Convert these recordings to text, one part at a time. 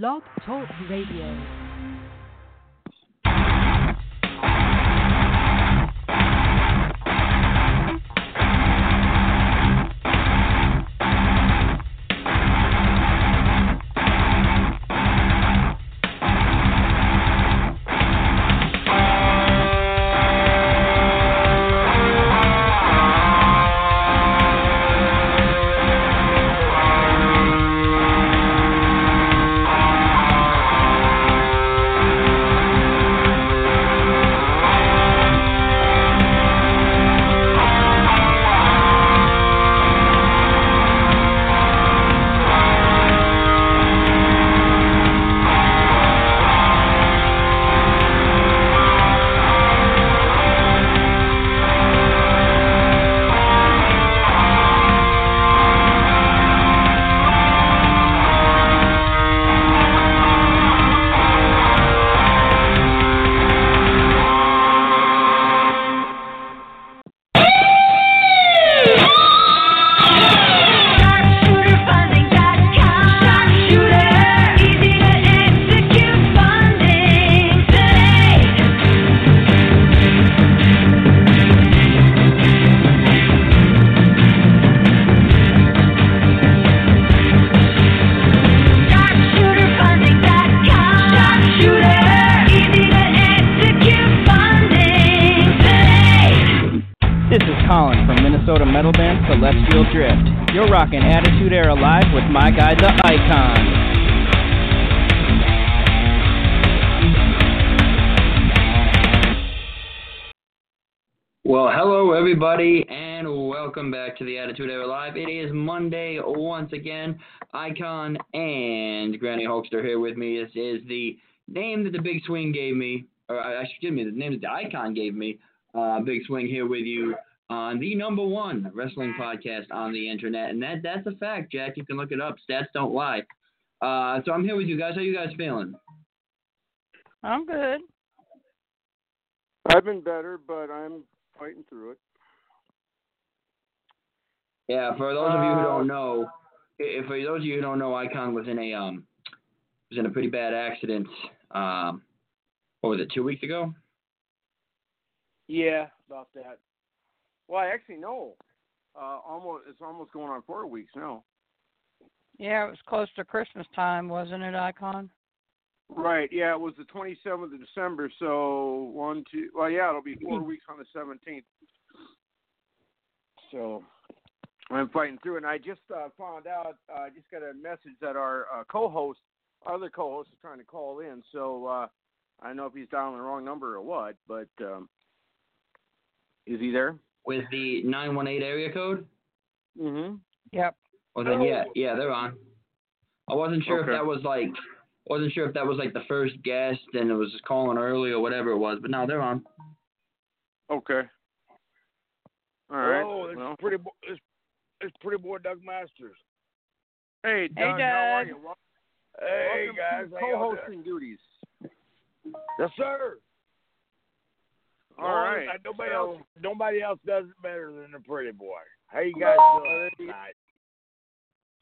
Blog Talk Radio. Once again. Icon and Granny Hulkster here with me. This is the name that the Big Swing gave me, or uh, excuse me, the name that the Icon gave me. Uh, Big Swing here with you on the number one wrestling podcast on the internet, and that that's a fact, Jack. You can look it up. Stats don't lie. Uh, so I'm here with you guys. How are you guys feeling? I'm good. I've been better, but I'm fighting through it. Yeah, for those of you who Uh, don't know, if for those of you who don't know, Icon was in a um was in a pretty bad accident. Um, what was it? Two weeks ago? Yeah, about that. Well, I actually know. Uh, almost it's almost going on four weeks now. Yeah, it was close to Christmas time, wasn't it, Icon? Right. Yeah, it was the 27th of December. So one, two. Well, yeah, it'll be four weeks on the 17th. So I'm fighting through, and I just uh, found out. uh, I just got a message that our uh, co-host, our other co-host, is trying to call in. So uh, I don't know if he's dialing the wrong number or what, but um, is he there? With the 918 area code? Mm-hmm. Yep. Well then, yeah, yeah, they're on. I wasn't sure Okay. if that was like, wasn't sure if that was like the first guest and it was just calling early or whatever it was, but now they're on. Okay. All right. Oh, it's well. pretty. It's, it's pretty boy Doug Masters. Hey, Hey, Doug, how are you? Wel- Hey Welcome guys, to how y'all doing? co-hosting duties. Yes, sir. All Well, right. uh, Nobody so, else. Nobody else does it better than the pretty boy. How you guys doing tonight?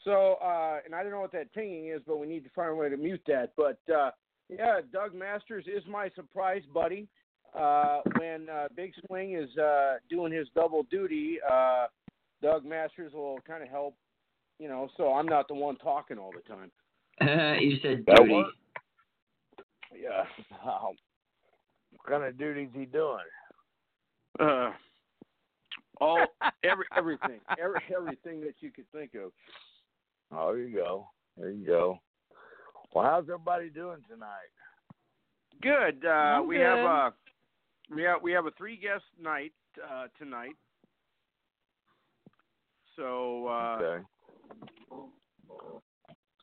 So, uh, and I don't know what that tinging is, but we need to find a way to mute that. But uh, yeah, Doug Masters is my surprise buddy. Uh, when uh, Big Swing is uh, doing his double duty, uh, Doug Masters will kind of help. You know, so I'm not the one talking all the time. you said duty. Yeah. Um, what kind of duties he doing? Uh, all every everything, every, everything that you could think of. Oh, there you go. There you go. Well, how's everybody doing tonight? Good. Uh, we good. have a we have we have a three guest night uh, tonight. So uh, Okay.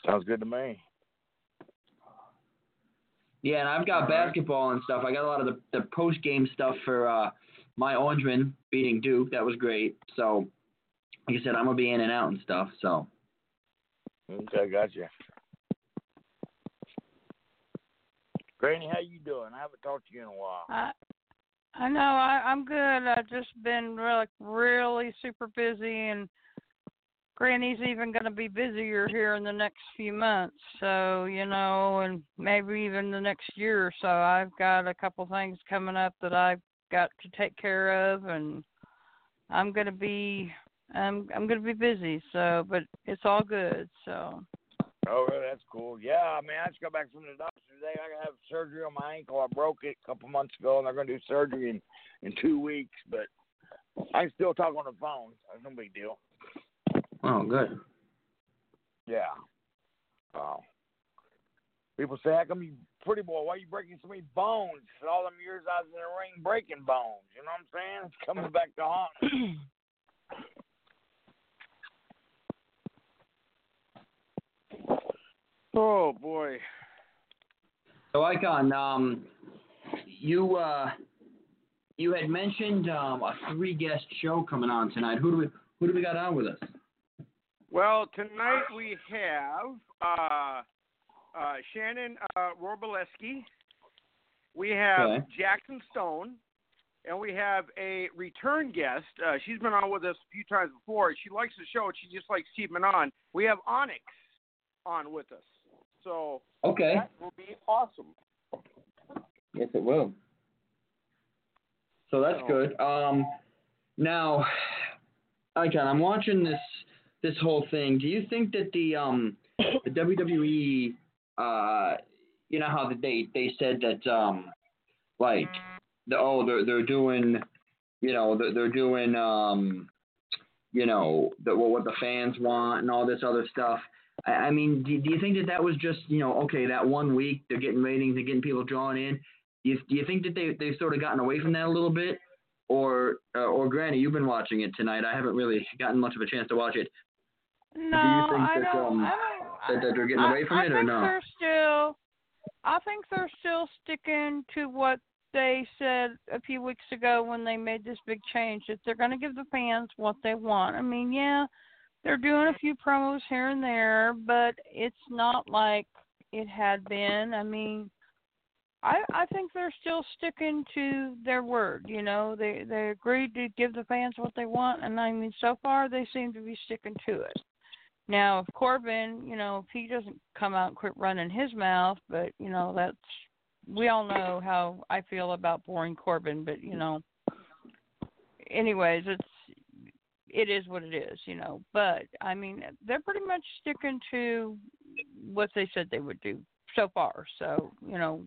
Sounds good to me. Yeah, and I've got All right. basketball and stuff. I got a lot of the, the post game stuff for uh, my Orangemen beating Duke. That was great. So, like I said, I'm gonna be in and out and stuff. So, Okay, gotcha. Granny, how you doing? I haven't talked to you in a while. I I know I I'm good. I've just been really really super busy and Granny's even going to be busier here in the next few months. So, you know, and maybe even the next year or so. I've got a couple things coming up that I've got to take care of and I'm going to be I'm I'm going to be busy. So, but it's all good. So, Oh. That's cool. Yeah, I mean, I just got back from the today. I gotta have surgery on my ankle. I broke it a couple months ago, and they're gonna do surgery in in two weeks. But I can still talk on the phone. That's no big deal. Oh, good. Yeah. Oh. People say, "How come you, pretty boy? Why you breaking so many bones?" All them years I was in the ring breaking bones. You know what I'm saying? It's coming back to haunt. me. Oh boy. So, Icon, um, you uh, you had mentioned um, a three guest show coming on tonight. Who do we who do we got on with us? Well, tonight we have uh, uh, Shannon uh, Robileski. We have Okay. Jackson Stone, and we have a return guest. Uh, she's been on with us a few times before. She likes the show. She just likes keeping on. We have Onyx on with us. So Okay. that will be awesome. Yes, it will. So that's So- good. Um, now, Icon, I'm watching this this whole thing. Do you think that the um the WWE uh you know how they they said that um like the oh they're they're doing you know they're, they're doing um you know the, what what the fans want and all this other stuff. I, mean, do, do you think that that was just you know okay that one week they're getting ratings, they're getting people drawn in. Do you, do you think that they they've sort of gotten away from that a little bit, or uh, or Granny, you've been watching it tonight. I haven't really gotten much of a chance to watch it. no, think I that, don't. um, I don't. That, that they're getting I, away from I it or think no? they're still. I think they're still sticking to what they said a few weeks ago when they made this big change that they're going to give the fans what they want. I mean, yeah, they're doing a few promos here and there, but it's not like it had been. I mean, I I think they're still sticking to their word. You know, they they agreed to give the fans what they want, and I mean, so far they seem to be sticking to it. Now, if Corbin, you know, if he doesn't come out and quit running his mouth, but you know, that's we all know how I feel about boring Corbin, but you know, anyways, it's it is what it is, you know. But I mean, they're pretty much sticking to what they said they would do so far. So you know,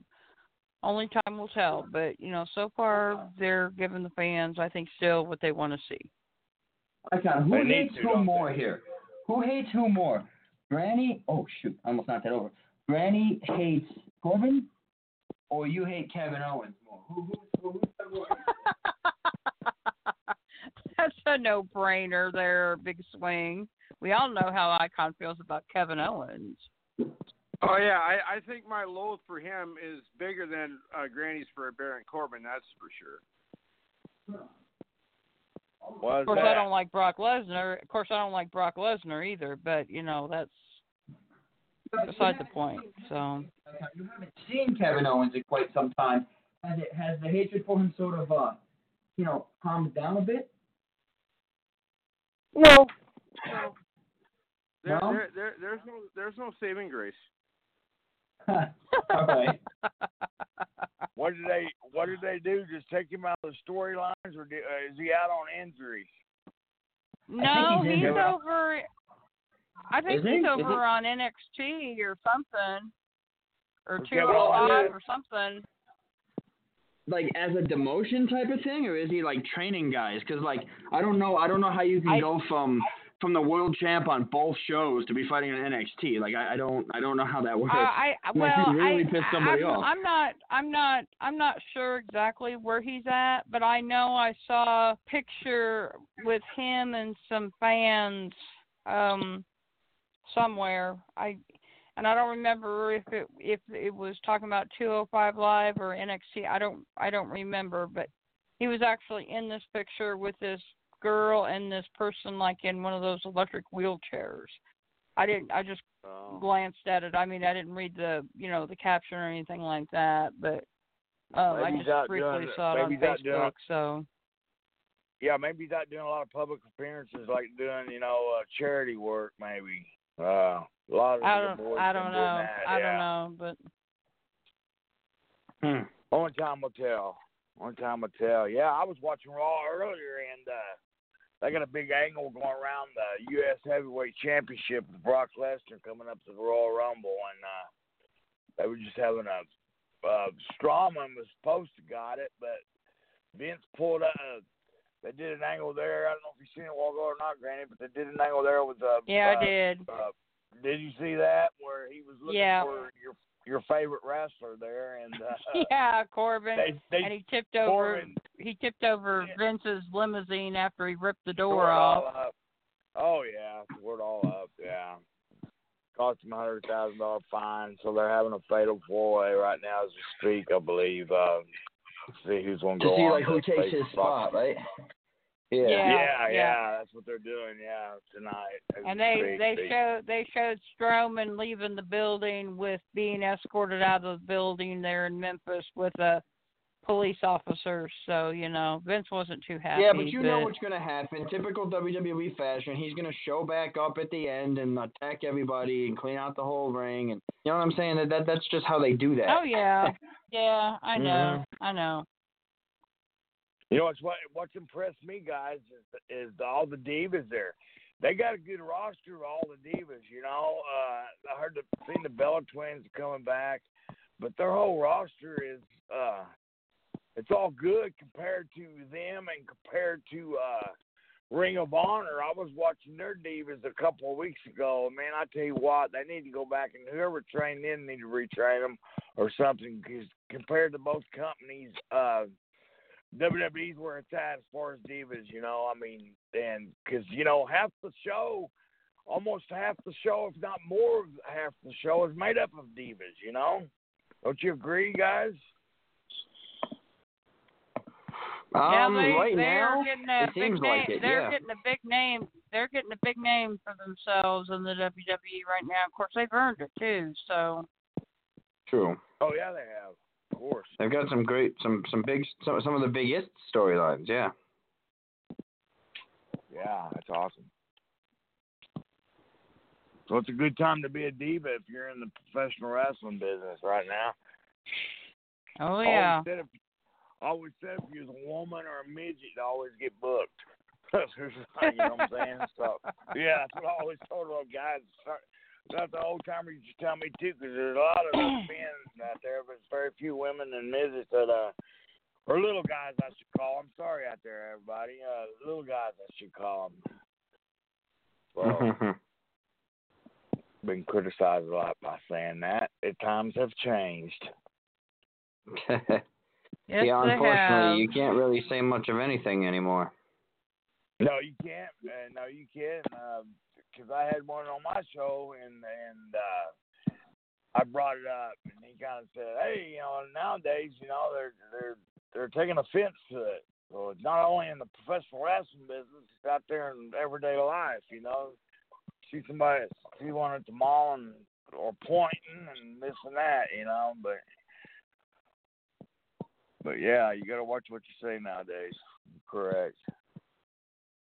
only time will tell. But you know, so far they're giving the fans, I think, still what they want to see. Icon, who They need hates to, who more they? here? Who hates who more? Granny? Oh shoot, I almost knocked that over. Granny hates Corbin, or you hate Kevin Owens more? Who who who? who's That's a no-brainer there, Big Swing. We all know how Icon feels about Kevin Owens. Oh yeah, I, I think my loathe for him is bigger than uh, Granny's for Baron Corbin. That's for sure. Why Of course, that? I don't like Brock Lesnar. Of course, I don't like Brock Lesnar either. But you know, that's beside the point. So you haven't seen Kevin Owens in quite some time. Has it has the hatred for him sort of uh you know calmed down a bit? No. No. There, No? there, there, there's no, there's no saving grace. Okay. What did they What did they do? Just take him out of the storylines, or do, uh, is he out on injuries? no, he's he's over. I think Is he's Is over he? on NXT or something, or Okay, two well, oh five or something. Like as a demotion type of thing, or is he like training guys? Because like I don't know, I don't know how you can I- go from from the world champ on both shows to be fighting on NXT. Like I, I don't I don't know how that works. I, I well, really I, pissed somebody I'm, off. I'm not, I'm not, I'm not sure exactly where he's at, but I know I saw a picture with him and some fans, um, somewhere. I, and I don't remember if it if it was talking about 205 Live or NXT. I don't, I don't remember, but he was actually in this picture with this girl and this person like in one of those electric wheelchairs. I didn't. I just Oh. glanced at it. I mean, I didn't read the you know the caption or anything like that, but um, I just out briefly doing- saw it on maybe he's doing- Facebook. So yeah, maybe he's not doing a lot of public appearances, like doing you know uh, charity work. Maybe uh, a lot of I don't. boys I don't know. That, I yeah. don't know, but Hmm. Only time will tell. Only time will tell. Yeah, I was watching Raw earlier, and uh, they got a big angle going around the U.S. Heavyweight Championship with Brock Lesnar coming up to the Royal Rumble, and uh, they were just having a. Uh, Strowman was supposed to got it, but Vince pulled up. Uh, they did an angle there. I don't know if you've seen it while ago or not, Granny, but they did an angle there with uh, yeah, uh, I did. uh, did you see that where he was looking Yeah. for your your favorite wrestler there, and uh, yeah, Corbin. they they and he tipped over. He tipped over Yeah. Vince's limousine after he ripped the door off. Oh yeah, tore it all up. Yeah, cost him a hundred thousand dollar fine. So they're having a fatal four way right now as we speak, I believe. Uh, see who's going To go see on like who takes his Brock. spot, right? Yeah. Yeah. Yeah, yeah, yeah. that's what they're doing. Yeah, tonight. as And they speak. they They- showed they showed Strowman leaving the building with being escorted out of the building there in Memphis with a police officers. So you know Vince wasn't too happy. Yeah, but you know what's going to happen. Typical WWE fashion. He's going to show back up at the end and attack everybody and clean out the whole ring. And you know what I'm saying? That, that that's just how they do that. Oh yeah, yeah, I Mm-hmm. know, I know. You know what's what what's impressed me, guys, is, is all the divas there. They got a good roster of all the divas. You know, uh, I heard the seen the Bella Twins coming back, but their whole roster is uh, it's all good compared to them and compared to uh, Ring of Honor. I was watching their divas a couple of weeks ago. Man, I tell you what, they need to go back and whoever trained them need to retrain them or something. Because compared to both companies, uh, WWE's where it's at as far as divas, you know. I mean, and because you know half the show, almost half the show, if not more, half the show is made up of divas. You know, don't you agree, guys? Um, yeah, they, right they now, are getting a it big seems name. like it, They're yeah. getting a big name. They're getting a big name for themselves in the WWE right now. Of course, they've earned it too. So true. Oh yeah, they have, of course. They've got some great, some some big, some some of the biggest storylines. Yeah. Yeah, that's awesome. So it's a good time to be a diva if you're in the professional wrestling business right now. oh yeah, Always said if, always said if you was a woman or a midget, you always get booked. you know what I'm saying? So yeah, that's what I always told those guys. That's the old timers used to tell me too, because there's a lot of men out there, but there's very few women and midgets that uh, or little guys I should call. I'm sorry out there, everybody. Uh, little guys I should call them. So been criticized a lot by saying that. At times have changed. Yes yeah, they unfortunately, have. you can't really say much of anything anymore. No, you can't. Uh, no, you can't. Because I had one on my show, and and uh, I brought it up, and he kind of said, "Hey, you know, nowadays, you know, they're they're they're taking offense to it. So it's not only in the professional wrestling business; it's out there in everyday life. You know, see somebody see one at the mall and or pointing and this and that. You know, but but yeah, you got to watch what you say nowadays. Correct.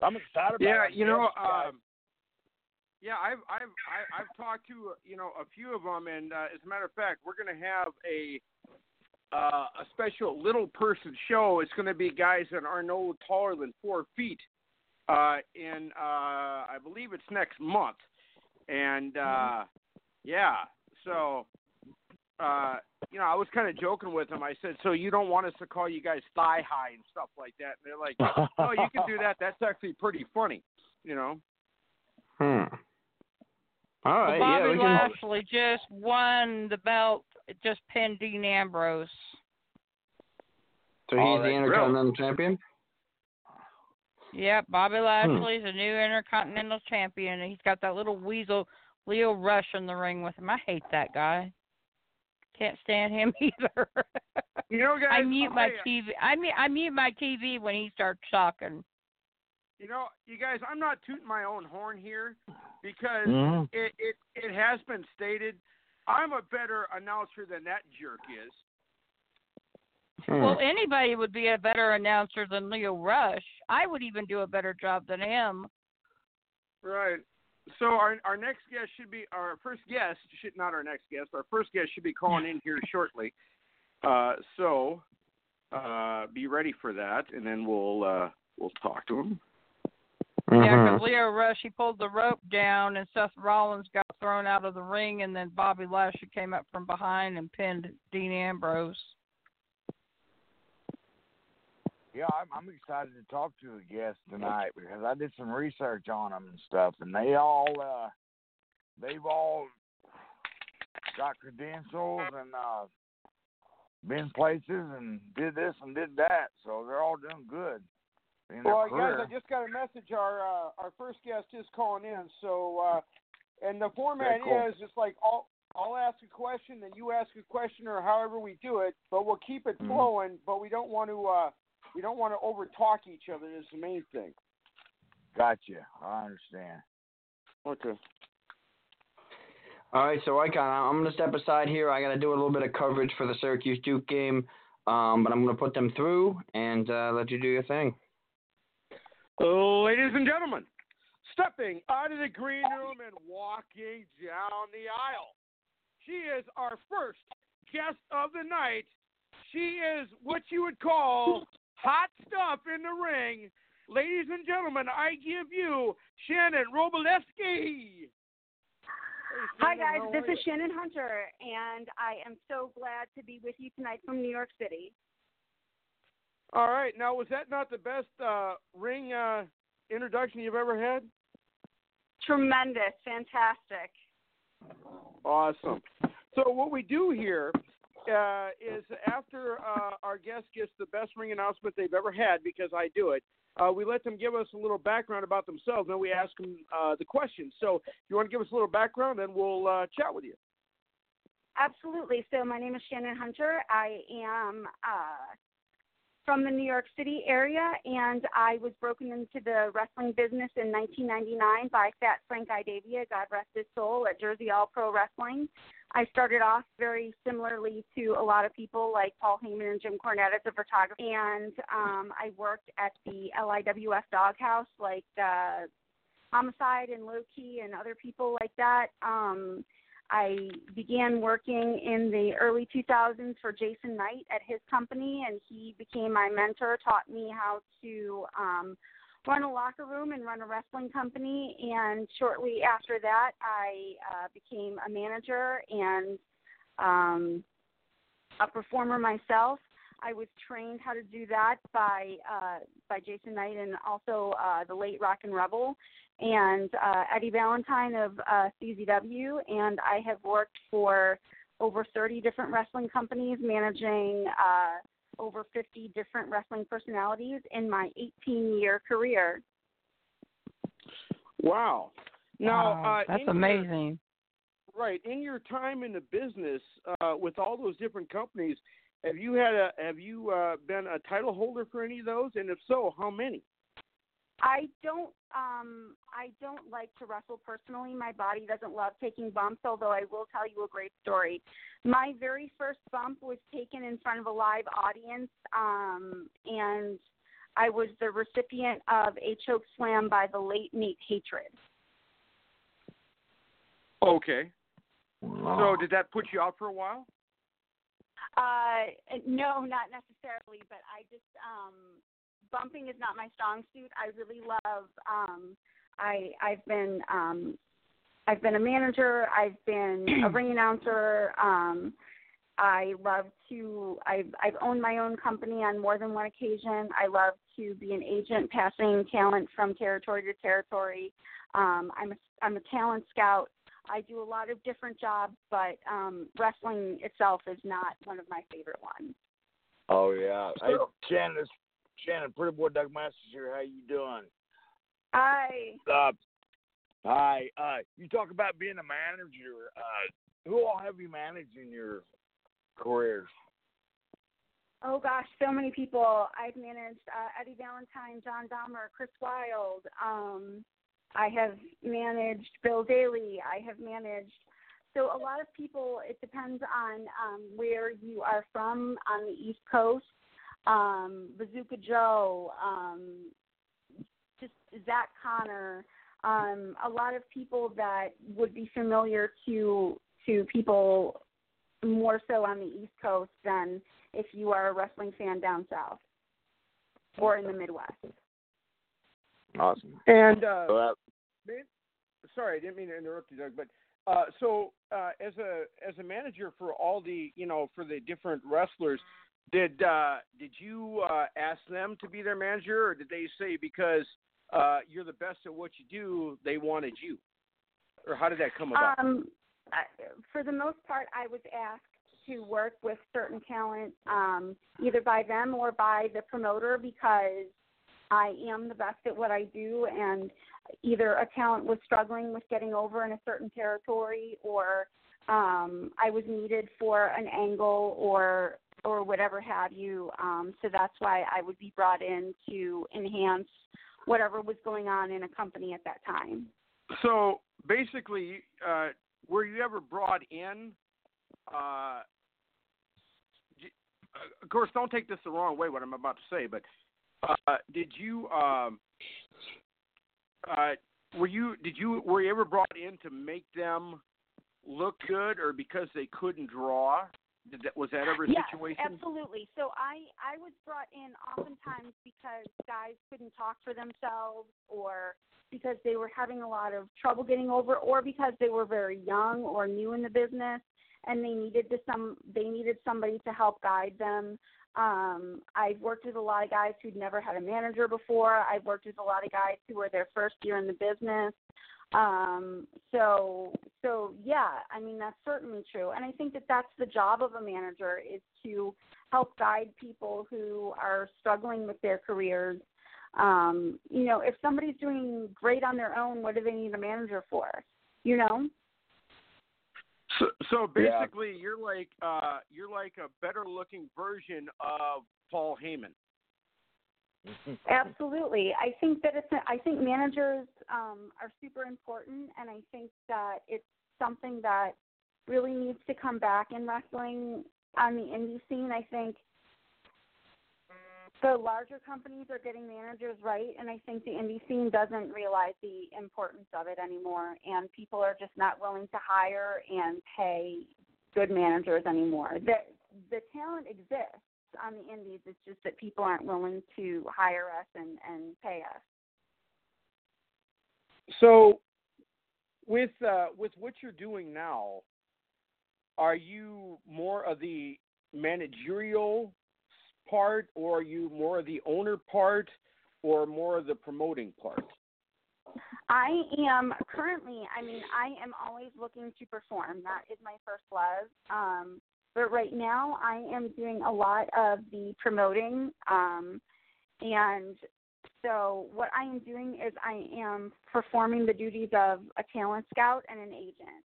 I'm excited about Yeah, you know, um, yeah, I've I've I- I've talked to you know a few of them, and uh, as a matter of fact, we're going to have a uh, a special little person show. It's going to be guys that are no taller than four feet, uh, in uh, I believe it's next month, and uh, yeah, so. Uh, you know, I was kind of joking with them. I said, "So you don't want us to call you guys thigh high and stuff like that?" And they're like, "Oh, you can do that. That's actually pretty funny." You know. Hmm. All right. Well, yeah, Bobby we can. Lashley just won the belt. Just pinned Dean Ambrose. So Oh, he's the that's Intercontinental Champion. Yep, Bobby Hmm. Lashley's a new Intercontinental Champion, and he's got that little weasel Lio Rush in the ring with him. I hate that guy. Can't stand him either. You know, guys. I mute my you, TV. I mute I mute my TV when he starts talking. You know, you guys. I'm not tooting my own horn here because Mhm. it, it it has been stated I'm a better announcer than that jerk is. Hmm. Well, anybody would be a better announcer than Lio Rush. I would even do a better job than him. Right. So our our next guest should be our first guest should not our next guest. Our first guest should be calling in here shortly. Uh, so uh, be ready for that, and then we'll uh, we'll talk to him. Yeah, because Lio Rush he pulled the rope down and Seth Rollins got thrown out of the ring, and then Bobby Lashley came up from behind and pinned Dean Ambrose. Yeah, I'm, I'm excited to talk to the guests tonight because I did some research on them and stuff, and they all, uh, they've all got credentials and uh, been places and did this and did that, so they're all doing good. Well, career. guys, I just got a message. Our uh, our first guest is calling in. So, uh, and the format cool. is just like I'll I'll ask a question, then you ask a question, or however we do it. But we'll keep it Mhm. flowing. But we don't want to uh, we don't want to over talk each other. Is the main thing. Gotcha. I understand. Okay. All right, so I kind of I'm gonna step aside here. I gotta do a little bit of coverage for the Syracuse Duke game, um, but I'm gonna put them through and uh, let you do your thing. Ladies and gentlemen, stepping out of the green room and walking down the aisle, she is our first guest of the night. She is what you would call hot stuff in the ring. Ladies and gentlemen, I give you Shannon Roboleski. Hi guys, this is Shannon Hunter, and I am so glad to be with you tonight from New York City. All right, now was that not the best uh, ring uh, introduction you've ever had? Tremendous, fantastic. Awesome. So what we do here uh, is after uh, our guest gets the best ring announcement they've ever had, because I do it, uh, we let them give us a little background about themselves, and we ask them uh, the questions. So if you want to give us a little background, then we'll uh, chat with you. Absolutely. So my name is Shannon Hunter. I am uh, from the New York City area, and I was broken into the wrestling business in 1999 by Fat Frank Idavia, God rest his soul, at Jersey All Pro Wrestling. I started off very similarly to a lot of people like Paul Heyman and Jim Cornette as a photographer, and um, I worked at the LIWF Doghouse like uh, Homicide and Low Ki and other people like that. Um, I began working in the early 2000s for Jason Knight at his company, and he became my mentor, taught me how to um, run a locker room and run a wrestling company. And shortly after that, I uh, became a manager and um, a performer myself. I was trained how to do that by uh, by Jason Knight and also uh, the late Rockin' Rebel and uh, Eddie Valentine of uh, CZW, and I have worked for over 30 different wrestling companies, managing uh, over 50 different wrestling personalities in my 18 year career. Wow. Now, Wow, uh, that's in your- amazing. right in your time in the business uh, with all those different companies, have you had a have you uh, been a title holder for any of those? And if so, how many? I don't um I don't like to wrestle personally. My body doesn't love taking bumps, although I will tell you a great story. My very first bump was taken in front of a live audience um and I was the recipient of a choke slam by the late Nate Hatred. Okay. So did that put you out for a while? Uh no, not necessarily, but I just um bumping is not my strong suit. I really love um I I've been um I've been a manager, I've been a ring announcer, um I love to I've I've owned my own company on more than one occasion. I love to be an agent passing talent from territory to territory. Um I'm a I'm a talent scout. I do a lot of different jobs, but um wrestling itself is not one of my favorite ones. Oh yeah. Hey, Shannon, this- Shannon, pretty boy Doug Masters here. How you doing? Hi. Uh, hi. Uh, you talk about being a manager. Uh, who all have you managed in your careers? Oh gosh, so many people. I've managed uh, Eddie Valentine, John Dahmer, Chris Wilde. Um, I have managed Bill Daly. I have managed so a lot of people, it depends on um, where you are from on the East Coast. Um, Bazooka Joe, um, just Zach Connor, um, a lot of people that would be familiar to to people more so on the East Coast than if you are a wrestling fan down south or in the Midwest. Awesome. And uh, So that, man, sorry, I didn't mean to interrupt you, Doug, but uh, so uh, as a as a manager for all the you know for the different wrestlers, did uh, did you uh, ask them to be their manager, or did they say because uh, you're the best at what you do, they wanted you, or how did that come about? Um, I- for the most part, I was asked to work with certain talent, um, either by them or by the promoter, because I am the best at what I do, and either a talent was struggling with getting over in a certain territory, or um, I was needed for an angle, or or whatever have you. Um, so that's why I would be brought in to enhance whatever was going on in a company at that time. So basically, uh, were you ever brought in? Uh, uh, of course, don't take this the wrong way. What I'm about to say, but uh, did you? Um, uh, were you? Did you? Were you ever brought in to make them look good, or because they couldn't draw? Did that, was that ever a Yes, situation? absolutely. So I I was brought in oftentimes because guys couldn't talk for themselves, or because they were having a lot of trouble getting over, or because they were very young or new in the business, and they needed to some they needed somebody to help guide them. Um, I've worked with a lot of guys who'd never had a manager before. I've worked with a lot of guys who were their first year in the business. Um, so, so yeah, I mean that's certainly true, and I think that that's the job of a manager is to help guide people who are struggling with their careers. Um, you know, if somebody's doing great on their own, what do they need a manager for? You know? So, so Yeah. basically, you're like uh, you're like a better looking version of Paul Heyman. Absolutely. I think that it's. I think managers um, are super important, and I think that it's something that really needs to come back in wrestling on the indie scene. I think the larger companies are getting managers right, and I think the indie scene doesn't realize the importance of it anymore, and people are just not willing to hire and pay good managers anymore. The the talent exists on the indies. It's just that people aren't willing to hire us and and pay us. So, with uh, with what you're doing now, are you more of the managerial part, or are you more of the owner part, or more of the promoting part? I am currently, I mean, I am always looking to perform. That is my first love. Um, but right now, I am doing a lot of the promoting. Um, and so, what I am doing is I am performing the duties of a talent scout and an agent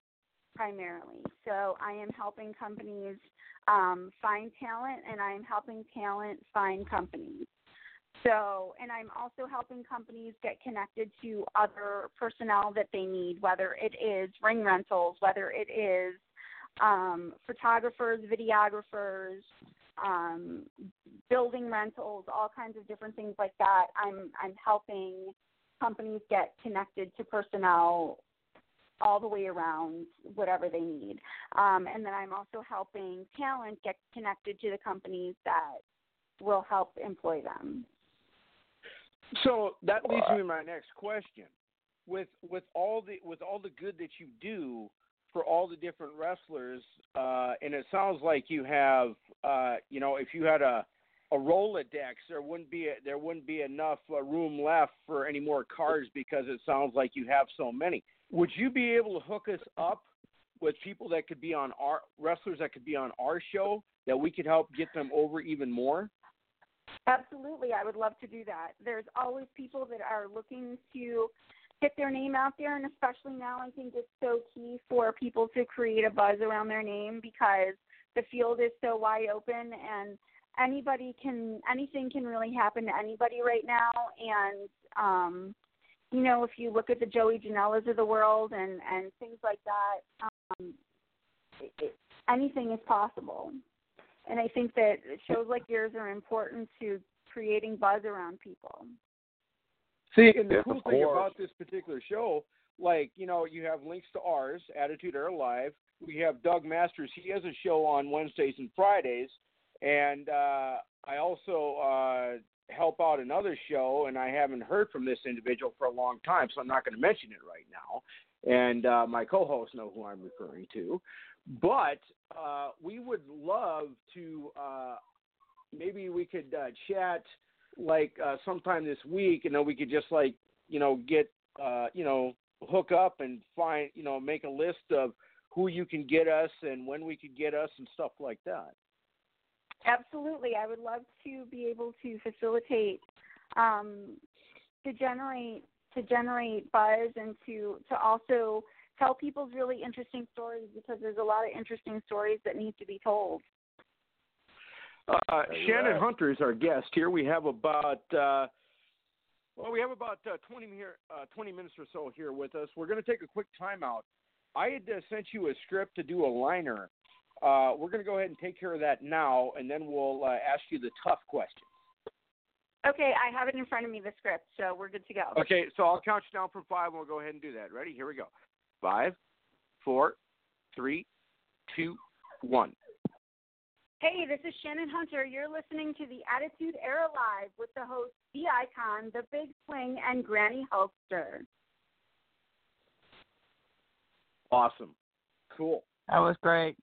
primarily. So, I am helping companies um, find talent, and I am helping talent find companies. So, and I'm also helping companies get connected to other personnel that they need, whether it is ring rentals, whether it is um, photographers, videographers, um, building rentals, all kinds of different things like that. I'm I'm helping companies get connected to personnel all the way around whatever they need. Um, and then I'm also helping talent get connected to the companies that will help employ them. So that leads me to my next question. With with all the with all the good that you do for all the different wrestlers, uh, and it sounds like you have, uh, you know, if you had a a Rolodex, there wouldn't be a, there wouldn't be enough uh, room left for any more cards because it sounds like you have so many. Would you be able to hook us up with people that could be on our wrestlers that could be on our show that we could help get them over even more? Absolutely, I would love to do that. There's always people that are looking to get their name out there, and especially now, I think it's so key for people to create a buzz around their name because the field is so wide open and anybody can anything can really happen to anybody right now and um you know if you look at the joey janelas of the world and and things like that um it, anything is possible. And I think that shows like yours are important to creating buzz around people. See, and the Yes, cool thing about this particular show, like you know, you have links to ours, Attitude Era Live. We have Doug Masters. He has a show on Wednesdays and Fridays, and uh, I also uh, help out another show, and I haven't heard from this individual for a long time, so I'm not going to mention it right now. And uh, my co-hosts know who I'm referring to, but uh, we would love to. Uh, maybe we could uh, chat like uh, sometime this week, and then we could just like you know get uh, you know hook up and find you know make a list of who you can get us and when we could get us and stuff like that. Absolutely, I would love to be able to facilitate um, to generate to generate buzz and to to also tell people's really interesting stories because there's a lot of interesting stories that need to be told. Uh, Shannon right. Hunter is our guest here. We have about uh, well, we have about uh, 20 here, uh, 20 minutes or so here with us. We're going to take a quick timeout. I had uh, sent you a script to do a liner. Uh, we're going to go ahead and take care of that now, and then we'll uh, ask you the tough questions. Okay, I have it in front of me, the script, so we're good to go. Okay, so I'll count you down from five, and we'll go ahead and do that. Ready? Here we go. Five, four, three, two, one. Hey, this is Shannon Hunter. You're listening to the Attitude Era Live with the host, the icon, the big swing, and Granny Hulkster. Awesome. Cool. That was great.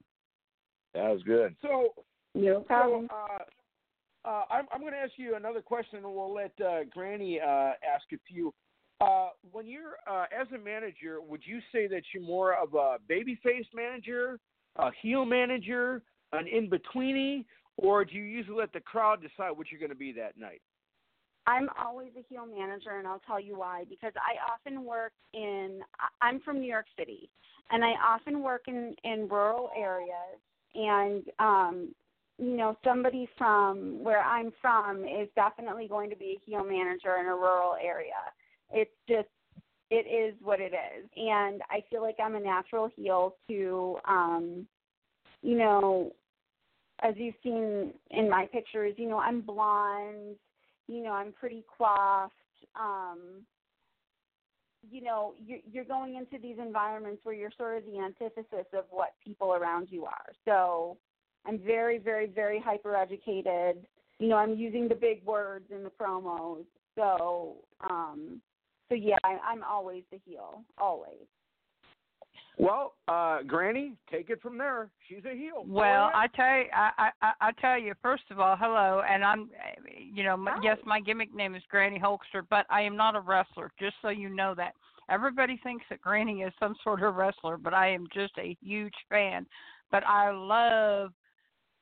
That was good. So, No so problem. uh, uh, I'm, I'm going to ask you another question, and we'll let uh, Granny uh, ask a few. Uh, when you're uh, as a manager, would you say that you're more of a babyface manager, a heel manager, an in betweeny, or do you usually let the crowd decide what you're going to be that night? I'm always a heel manager, and I'll tell you why. Because I often work in, I'm from New York City, and I often work in in rural areas. And um, you know, somebody from where I'm from is definitely going to be a heel manager in a rural area. It's just, it is what it is, and I feel like I'm a natural heel to, um, you know, as you've seen in my pictures, you know, I'm blonde you know, I'm pretty coiffed. Um, you know, you're, you're going into these environments where you're sort of the antithesis of what people around you are. So I'm very, very, very hyper educated. You know, I'm using the big words in the promos. So, um, so yeah, I, I'm always the heel, always. Well, uh, Granny, take it from there. She's a heel. Well, I tell you, I, I I tell you. First of all, hello, and I'm, you know, my, yes, my gimmick name is Granny Hulkster, but I am not a wrestler. Just so you know that. Everybody thinks that Granny is some sort of wrestler, but I am just a huge fan. But I love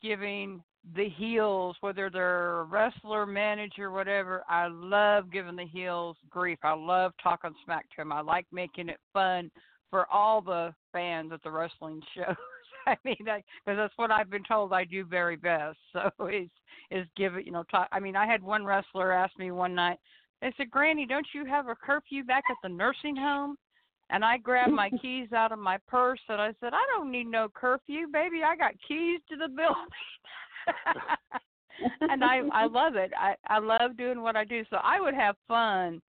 giving the heels, whether they're a wrestler, manager, whatever. I love giving the heels grief. I love talking smack to them. I like making it fun for all the fans at the wrestling shows. I mean, because that's what I've been told I do very best. So is is give it, you know. Talk, I mean, I had one wrestler ask me one night. They said, "Granny, don't you have a curfew back at the nursing home?" And I grabbed my keys out of my purse and I said, "I don't need no curfew, baby. I got keys to the building." and I I love it. I I love doing what I do. So I would have fun.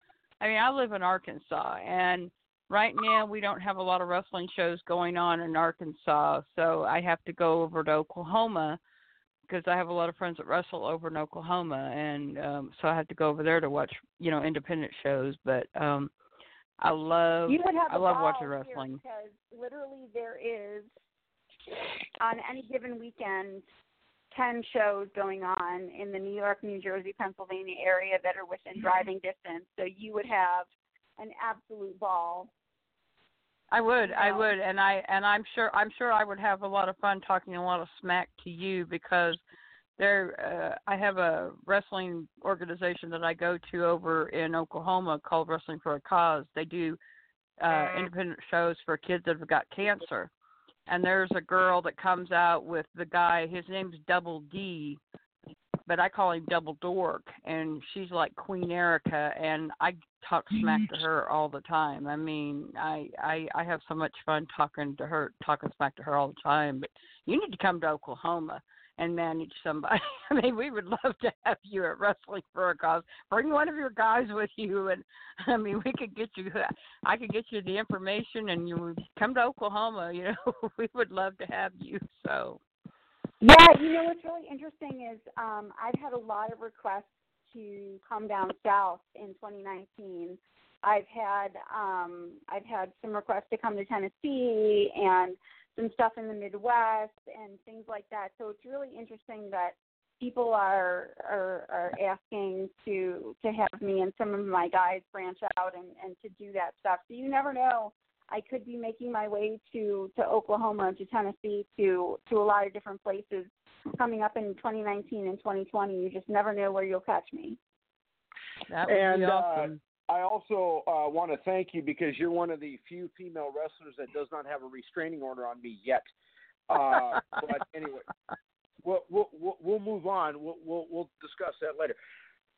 I mean, I live in Arkansas and right now we don't have a lot of wrestling shows going on in Arkansas, so I have to go over to Oklahoma because I have a lot of friends that wrestle over in Oklahoma and um so I have to go over there to watch, you know, independent shows, but um I love You would have I love watching wrestling. because literally there is on any given weekend ten shows going on in the New York, New Jersey, Pennsylvania area that are within driving distance. So you would have an absolute ball. I would, I would, and I and I'm sure I'm sure I would have a lot of fun talking a lot of smack to you because there uh, I have a wrestling organization that I go to over in Oklahoma called Wrestling for a Cause. They do uh independent shows for kids that have got cancer. And there's a girl that comes out with the guy, his name's Double D, but I call him Double Dork, and she's like Queen Erica, and I talk smack to her all the time. I mean, I I I have so much fun talking to her, talking smack to her all the time. But you need to come to Oklahoma and manage somebody. I mean, we would love to have you at Wrestling for a Cause. Bring one of your guys with you, and I mean, we could get you. I could get you the information, and you would come to Oklahoma. You know, we would love to have you. So. Yeah, you know what's really interesting is um, I've had a lot of requests to come down south in 2019. I've had um, I've had some requests to come to Tennessee and some stuff in the Midwest and things like that. So it's really interesting that people are are, are asking to to have me and some of my guys branch out and, and to do that stuff. So you never know. I could be making my way to to Oklahoma, to Tennessee, to to a lot of different places coming up in 2019 and 2020. You just never know where you'll catch me. That would and be uh, awesome. I also uh, want to thank you because you're one of the few female wrestlers that does not have a restraining order on me yet. Uh, but anyway, we'll, we'll we'll we'll move on. We'll we'll we'll discuss that later.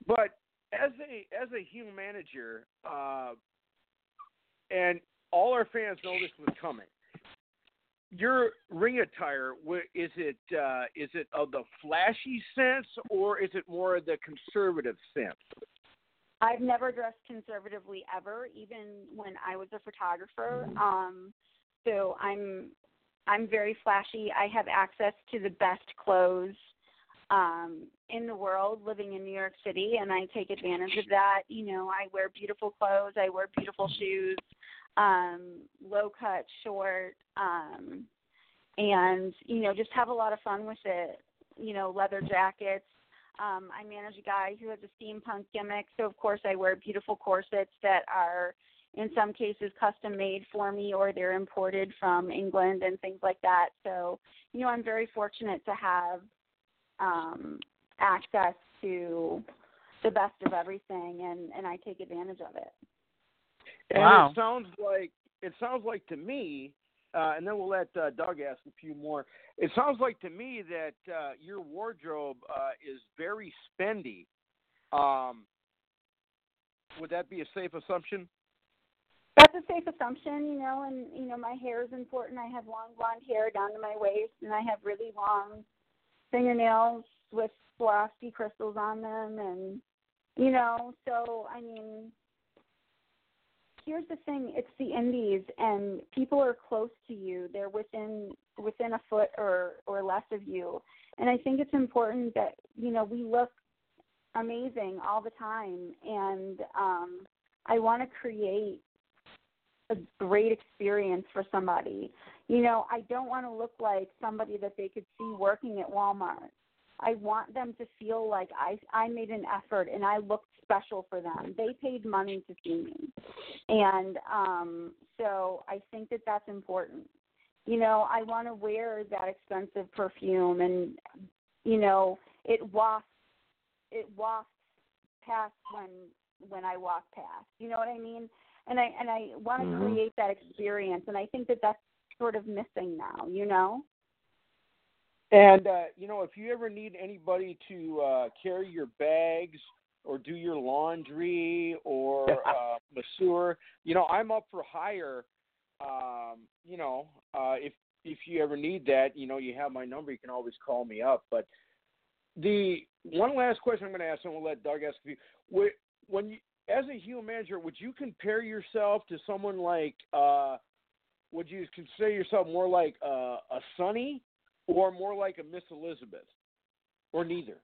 But as a as a heel manager, uh, and all our fans know this was coming. Your ring attire is it uh, is it of the flashy sense or is it more of the conservative sense? I've never dressed conservatively ever, even when I was a photographer. Um, so I'm I'm very flashy. I have access to the best clothes um, in the world, living in New York City, and I take advantage of that. You know, I wear beautiful clothes. I wear beautiful shoes, um, low cut, short, um, and you know, just have a lot of fun with it. You know, leather jackets. Um, I manage a guy who has a steampunk gimmick, so of course I wear beautiful corsets that are in some cases custom made for me or they're imported from England and things like that. So, you know, I'm very fortunate to have um access to the best of everything and and I take advantage of it. And Wow. it sounds like it sounds like to me, uh, and then we'll let uh, Doug ask a few more. It sounds like to me that uh, your wardrobe uh, is very spendy. Um, would that be a safe assumption? That's a safe assumption, you know, and you know, my hair is important. I have long blonde hair down to my waist and I have really long fingernails with Swarovski crystals on them and you know, so I mean here's the thing, it's the indies and people are close to you. They're within within a foot or or less of you. And I think it's important that, you know, we look amazing all the time and um I want to create a great experience for somebody. You know, I don't want to look like somebody that they could see working at Walmart. I want them to feel like I I made an effort and I looked special for them. They paid money to see me. And um so I think that that's important. You know, I want to wear that expensive perfume and you know, it wafts it wafts past when when I walk past. You know what I mean? And I and I want to Mhm. create that experience and I think that that's sort of missing now, you know? And uh, you know, if you ever need anybody to uh, carry your bags or do your laundry or uh, masseur, you know, I'm up for hire. Um, you know, uh, if if you ever need that, you know, you have my number. You can always call me up. But the one last question I'm going to ask, and we'll let Doug ask you. When you, as a human manager, would you compare yourself to someone like? Uh, would you consider yourself more like uh, a Sunny or more like a Miss Elizabeth, or neither?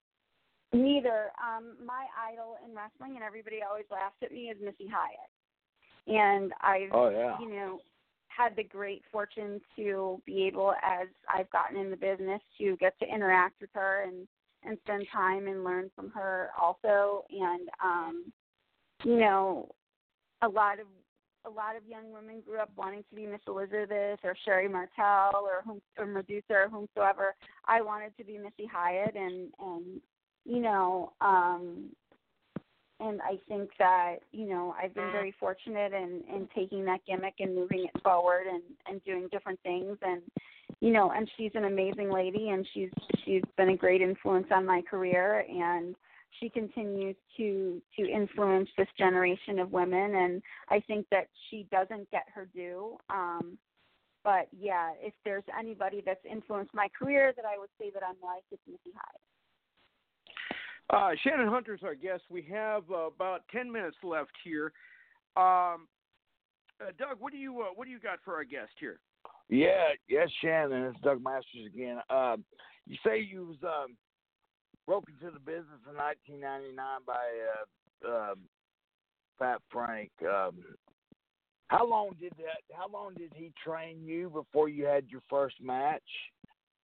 Neither. Um, my idol in wrestling, and everybody always laughs at me, is Missy Hyatt. And I've, Oh yeah. you know, had the great fortune to be able, as I've gotten in the business, to get to interact with her and and spend time and learn from her also. And um, you know, a lot of a lot of young women grew up wanting to be Miss Elizabeth or Sherri Martel or whom, or Medusa or whomsoever. I wanted to be Missy Hyatt, and and you know, um, and I think that you know I've been very fortunate in in taking that gimmick and moving it forward and and doing different things. And you know, and she's an amazing lady, and she's she's been a great influence on my career, and she continues to to influence this generation of women, and I think that she doesn't get her due. Um, but yeah, if there's anybody that's influenced my career that I would say that I'm like, it's Missy Hyatt. Uh, Shannon Hunter's our guest. We have uh, about ten minutes left here. Um, uh, Doug, what do you uh, what do you got for our guest here? Yeah, yes, Shannon. It's Doug Masters again. Uh, you say you was um, broke into the business in 1999 by uh, uh, Fat Frank. Um, how long did that? How long did he train you before you had your first match?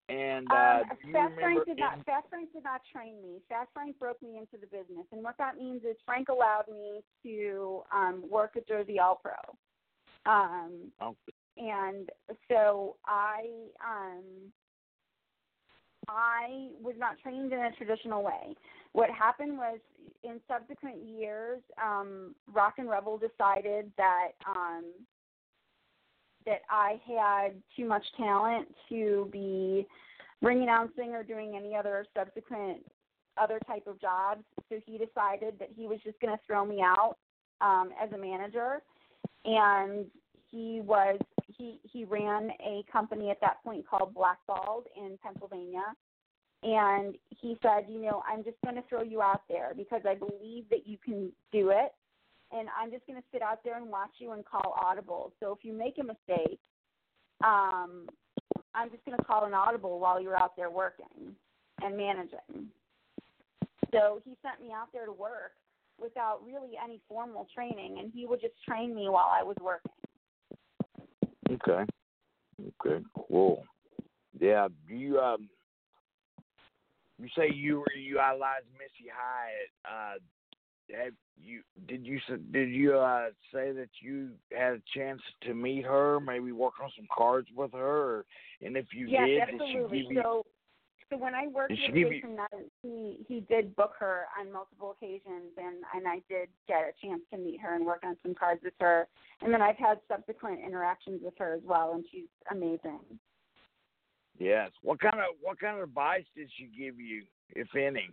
And uh, um, Fat Frank did not. Fat Frank did not train me. Fat Frank broke me into the business, and what that means is Frank allowed me to um, work at Jersey All Pro. Um, Oh, and so I um I was not trained in a traditional way. What happened was in subsequent years, um, Rockin' Rebel decided that um that I had too much talent to be ring announcing or doing any other subsequent other type of jobs. So he decided that he was just going to throw me out um, as a manager, and he was he he ran a company at that point called Blackballed in Pennsylvania. And he said, you know, I'm just going to throw you out there because I believe that you can do it. And I'm just going to sit out there and watch you and call audible. So if you make a mistake, um, I'm just going to call an audible while you're out there working and managing. So he sent me out there to work without really any formal training, and he would just train me while I was working. Okay. Okay. Cool. Yeah. You um. You say you were you idolized Missy Hyatt. Uh, have you did you did you uh say that you had a chance to meet her, maybe work on some cards with her, and if you yes, did, absolutely. did she give you? So, so when I worked with Jason Nutt, he he did book her on multiple occasions, and and I did get a chance to meet her and work on some cards with her. And then I've had subsequent interactions with her as well, and she's amazing. Yes. What kind of what kind of advice did she give you, if any?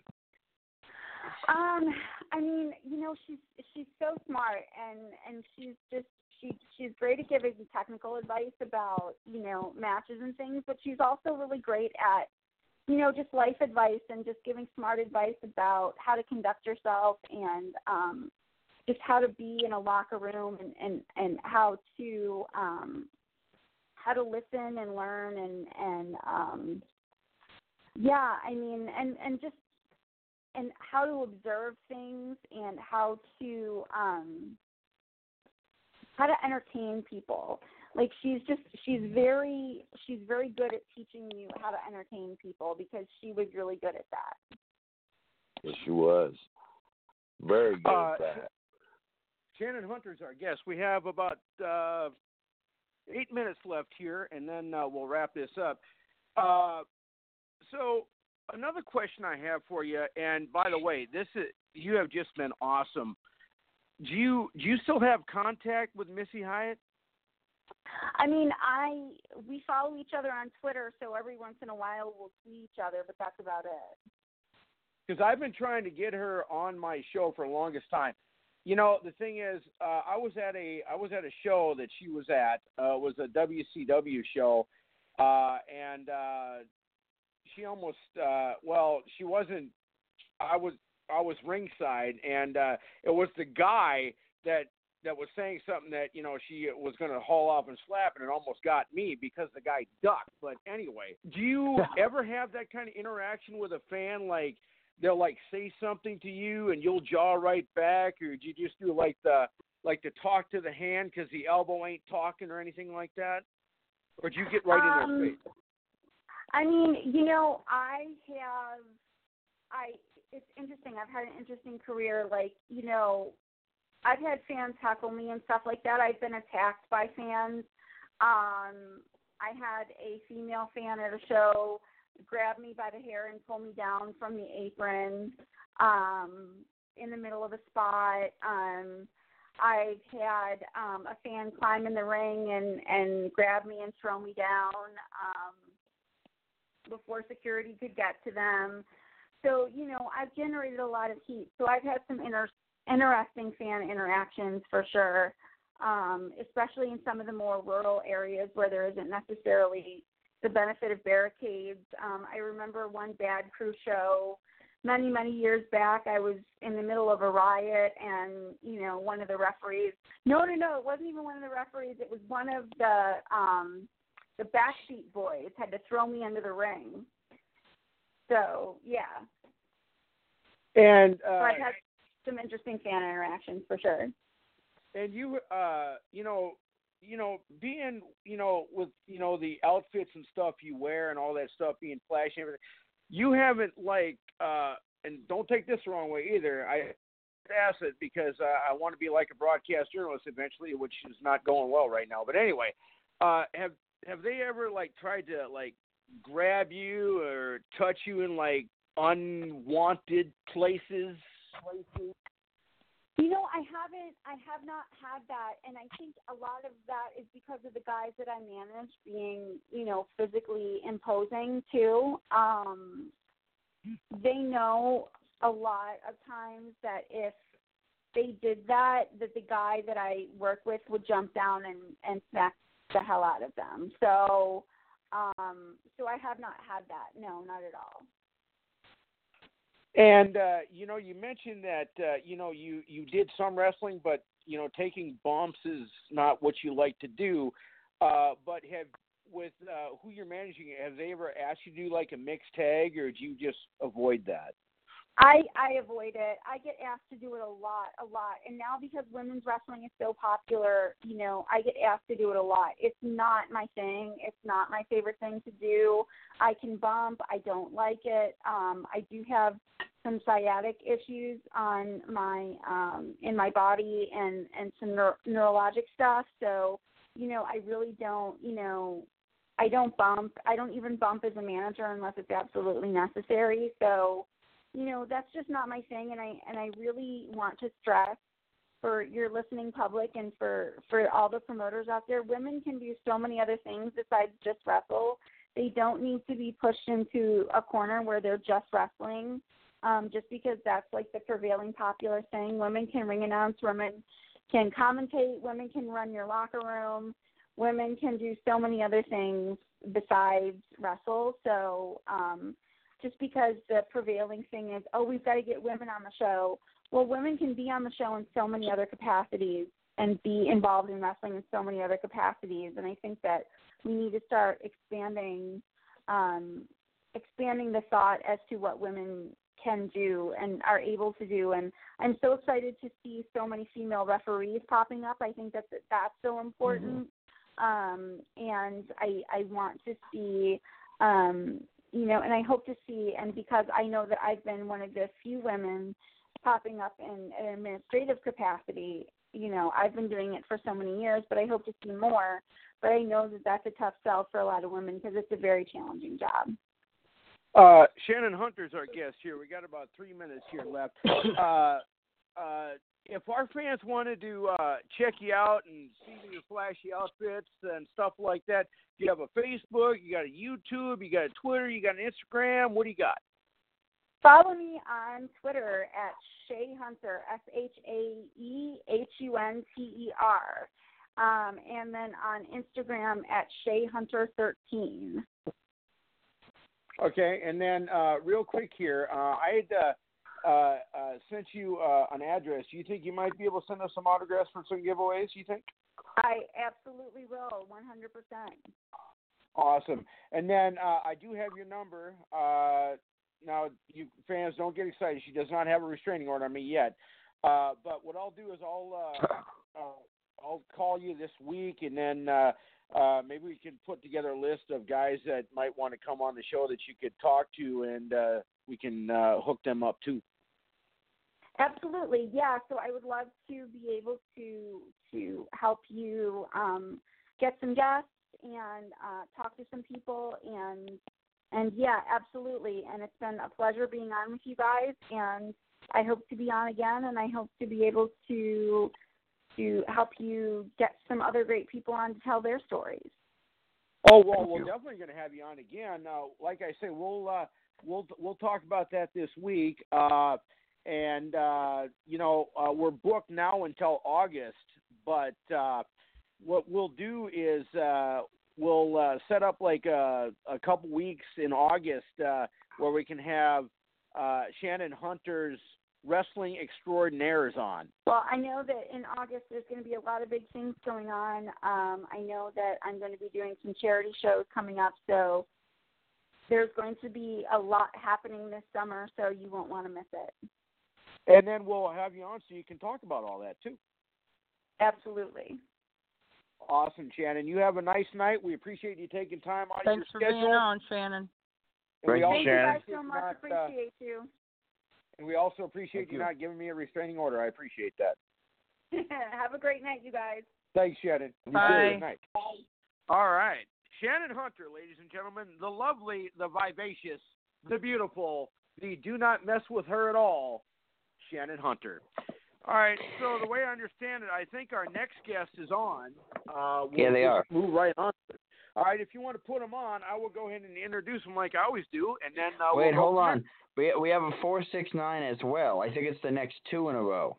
Um, I mean, you know, she's she's so smart and and she's just she she's great at giving technical advice about, you know, matches and things, but she's also really great at you know, just life advice and just giving smart advice about how to conduct yourself and um just how to be in a locker room and and and how to um how to listen and learn and and um yeah, I mean and and just and how to observe things and how to um how to entertain people like she's just she's very she's very good at teaching you how to entertain people because she was really good at that Yes, she was very good Uh, at that. Shannon Hunter's our guest. We have about uh, eight minutes left here, and then uh, we'll wrap this up. Uh, so, another question I have for you, and by the way, this is you have just been awesome. Do you do you still have contact with Missy Hyatt? I mean i we follow each other on twitter so every once in a while we'll see each other but that's about it because I've been trying to get her on my show for the longest time. You know, the thing is, uh, I was at a I was at a show that she was at. Uh, was a WCW show, uh, and uh, she almost uh, well, she wasn't. I was I was ringside, and uh, it was the guy that that was saying something that you know she was going to haul off and slap, and it almost got me because the guy ducked. But anyway, do you ever have that kind of interaction with a fan, like? they'll like say something to you and you'll jaw right back, or do you just do like the like to talk to the hand because the elbow ain't talking or anything like that, or do you get right in Um, their face? I mean, you know, I have, I. It's interesting. I've had an interesting career. Like, you know, I've had fans heckle me and stuff like that. I've been attacked by fans. Um, I had a female fan at a show grab me by the hair and pull me down from the apron um, in the middle of a spot. Um, I've had um, a fan climb in the ring and and grab me and throw me down. Um, before security could get to them. So, you know, I've generated a lot of heat. So I've had some inter- interesting fan interactions for sure, um, especially in some of the more rural areas where there isn't necessarily the benefit of barricades. Um, I remember one bad crew show many many years back. I was in the middle of a riot and you know one of the referees no no no it wasn't even one of the referees. It was one of the um the backseat boys had to throw me under the ring. So yeah. And so uh, i've had some interesting fan interactions for sure. And you uh you know you know being you know with you know the outfits and stuff you wear and all that stuff being flashy and everything you haven't like uh and don't take this the wrong way either. I ask it because uh, i want to be like a broadcast journalist eventually which is not going well right now. But anyway uh have have they ever like tried to like grab you or touch you in like unwanted places You know, I haven't. I have not had that, and I think a lot of that is because of the guys that I manage being, you know, physically imposing too. Um, they know a lot of times that if they did that, that the guy that I work with would jump down and and smack the hell out of them. So, um, so I have not had that. No, not at all. And uh, you know, you mentioned that uh, you know you you did some wrestling, but you know, taking bumps is not what you like to do. Uh, but have with uh, who you're managing, have they ever asked you to do like a mixed tag, or do you just avoid that? I I avoid it. I get asked to do it a lot, a lot. And now because women's wrestling is so popular, you know, I get asked to do it a lot. It's not my thing. It's not my favorite thing to do. I can bump. I don't like it. Um I do have some sciatic issues on my um in my body and and some neuro- neurologic stuff. So, you know, I really don't, you know, I don't bump. I don't even bump as a manager unless it's absolutely necessary. So, you know that's just not my thing and i and i really want to stress for your listening public and for for all the promoters out there women can do so many other things besides just wrestle. They don't need to be pushed into a corner where they're just wrestling um just because that's like the prevailing popular thing women can ring announce women can commentate women can run your locker room women can do so many other things besides wrestle. So um just because the prevailing thing is, oh, we've got to get women on the show. Well, women can be on the show in so many other capacities and be involved in wrestling in so many other capacities. And I think that we need to start expanding, um, expanding the thought as to what women can do and are able to do. And I'm so excited to see so many female referees popping up. I think that that's so important. Mm-hmm. Um, and I I want to see um, you know, and I hope to see, and because I know that I've been one of the few women popping up in an administrative capacity, you know, I've been doing it for so many years, but I hope to see more. But I know that that's a tough sell for a lot of women because it's a very challenging job. Uh, Shannon Hunter's our guest here. We got about three minutes here left. Uh, uh, if our fans wanted to uh, check you out and see your flashy outfits and stuff like that, you have a Facebook, you got a YouTube, you got a Twitter, you got an Instagram. What do you got? Follow me on Twitter at Shae Hunter, S H A E H U N T E R. Um, and then on Instagram at Shae Hunter 13. Okay, and then uh, real quick here, uh, I had uh, uh, sent you uh, an address. Do you think you might be able to send us some autographs for some giveaways? You think? I absolutely will, 100%. Awesome. And then uh, I do have your number. Uh, now, you fans don't get excited. She does not have a restraining order on me yet. Uh, but what I'll do is I'll uh, uh, I'll call you this week, and then uh, uh, maybe we can put together a list of guys that might want to come on the show that you could talk to, and uh, we can uh, hook them up too. Absolutely, yeah. So I would love to be able to to help you um, get some guests and uh, talk to some people and and yeah, absolutely. And it's been a pleasure being on with you guys, and I hope to be on again, and I hope to be able to to help you get some other great people on to tell their stories. Oh well, Thank we're you. definitely going to have you on again. Uh, like I say, we'll uh, we'll we'll talk about that this week. Uh, and uh, you know, uh, we're booked now until August. But uh, what we'll do is uh, we'll uh, set up like a, a couple weeks in August uh, where we can have uh, Shannon Hunter's wrestling extraordinaires on. Well, I know that in August there's going to be a lot of big things going on. Um, I know that I'm going to be doing some charity shows coming up, so there's going to be a lot happening this summer, so you won't want to miss it. And then we'll have you on so you can talk about all that too. Absolutely. Awesome, Shannon. You have a nice night. We appreciate you taking time out Thanks of for your being schedule. on, Shannon. And we Thank you, Thank you guys so much. not, uh, Appreciate you. and we also appreciate Thank you you. not giving me a restraining order. I appreciate that. have a great night, you guys. Thanks, Shannon. You Bye. Good night. All right. Shannon Hunter, ladies and gentlemen, the lovely, the vivacious, the beautiful, the do not mess with her at all, Shannon Hunter. All right, so the way I understand it, I think our next guest is on. Uh, we'll Yeah, they are. Move right on. All right, if you want to put them on, I will go ahead and introduce them like I always do, and then uh, Wait, we'll hold on. We we have a four six nine as well. I think it's the next two in a row.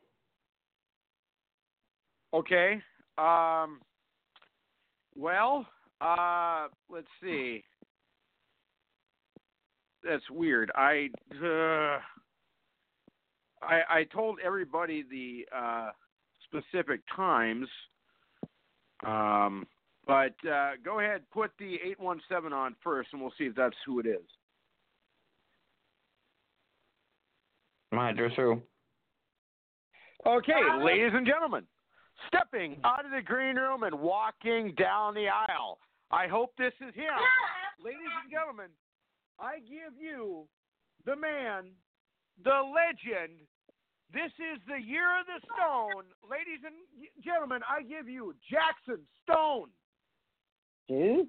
Okay. Um. Well, uh, let's see. That's weird. I uh, I I told everybody the uh, specific times. Um, but uh, go ahead, put the eight one seven on first, and we'll see if that's who it is. My go through. Okay, ladies and gentlemen, stepping out of the green room and walking down the aisle. I hope this is him. Ladies and gentlemen, I give you the man, the legend. This is the year of the stone. Ladies and gentlemen, I give you Jackson Stone. Who?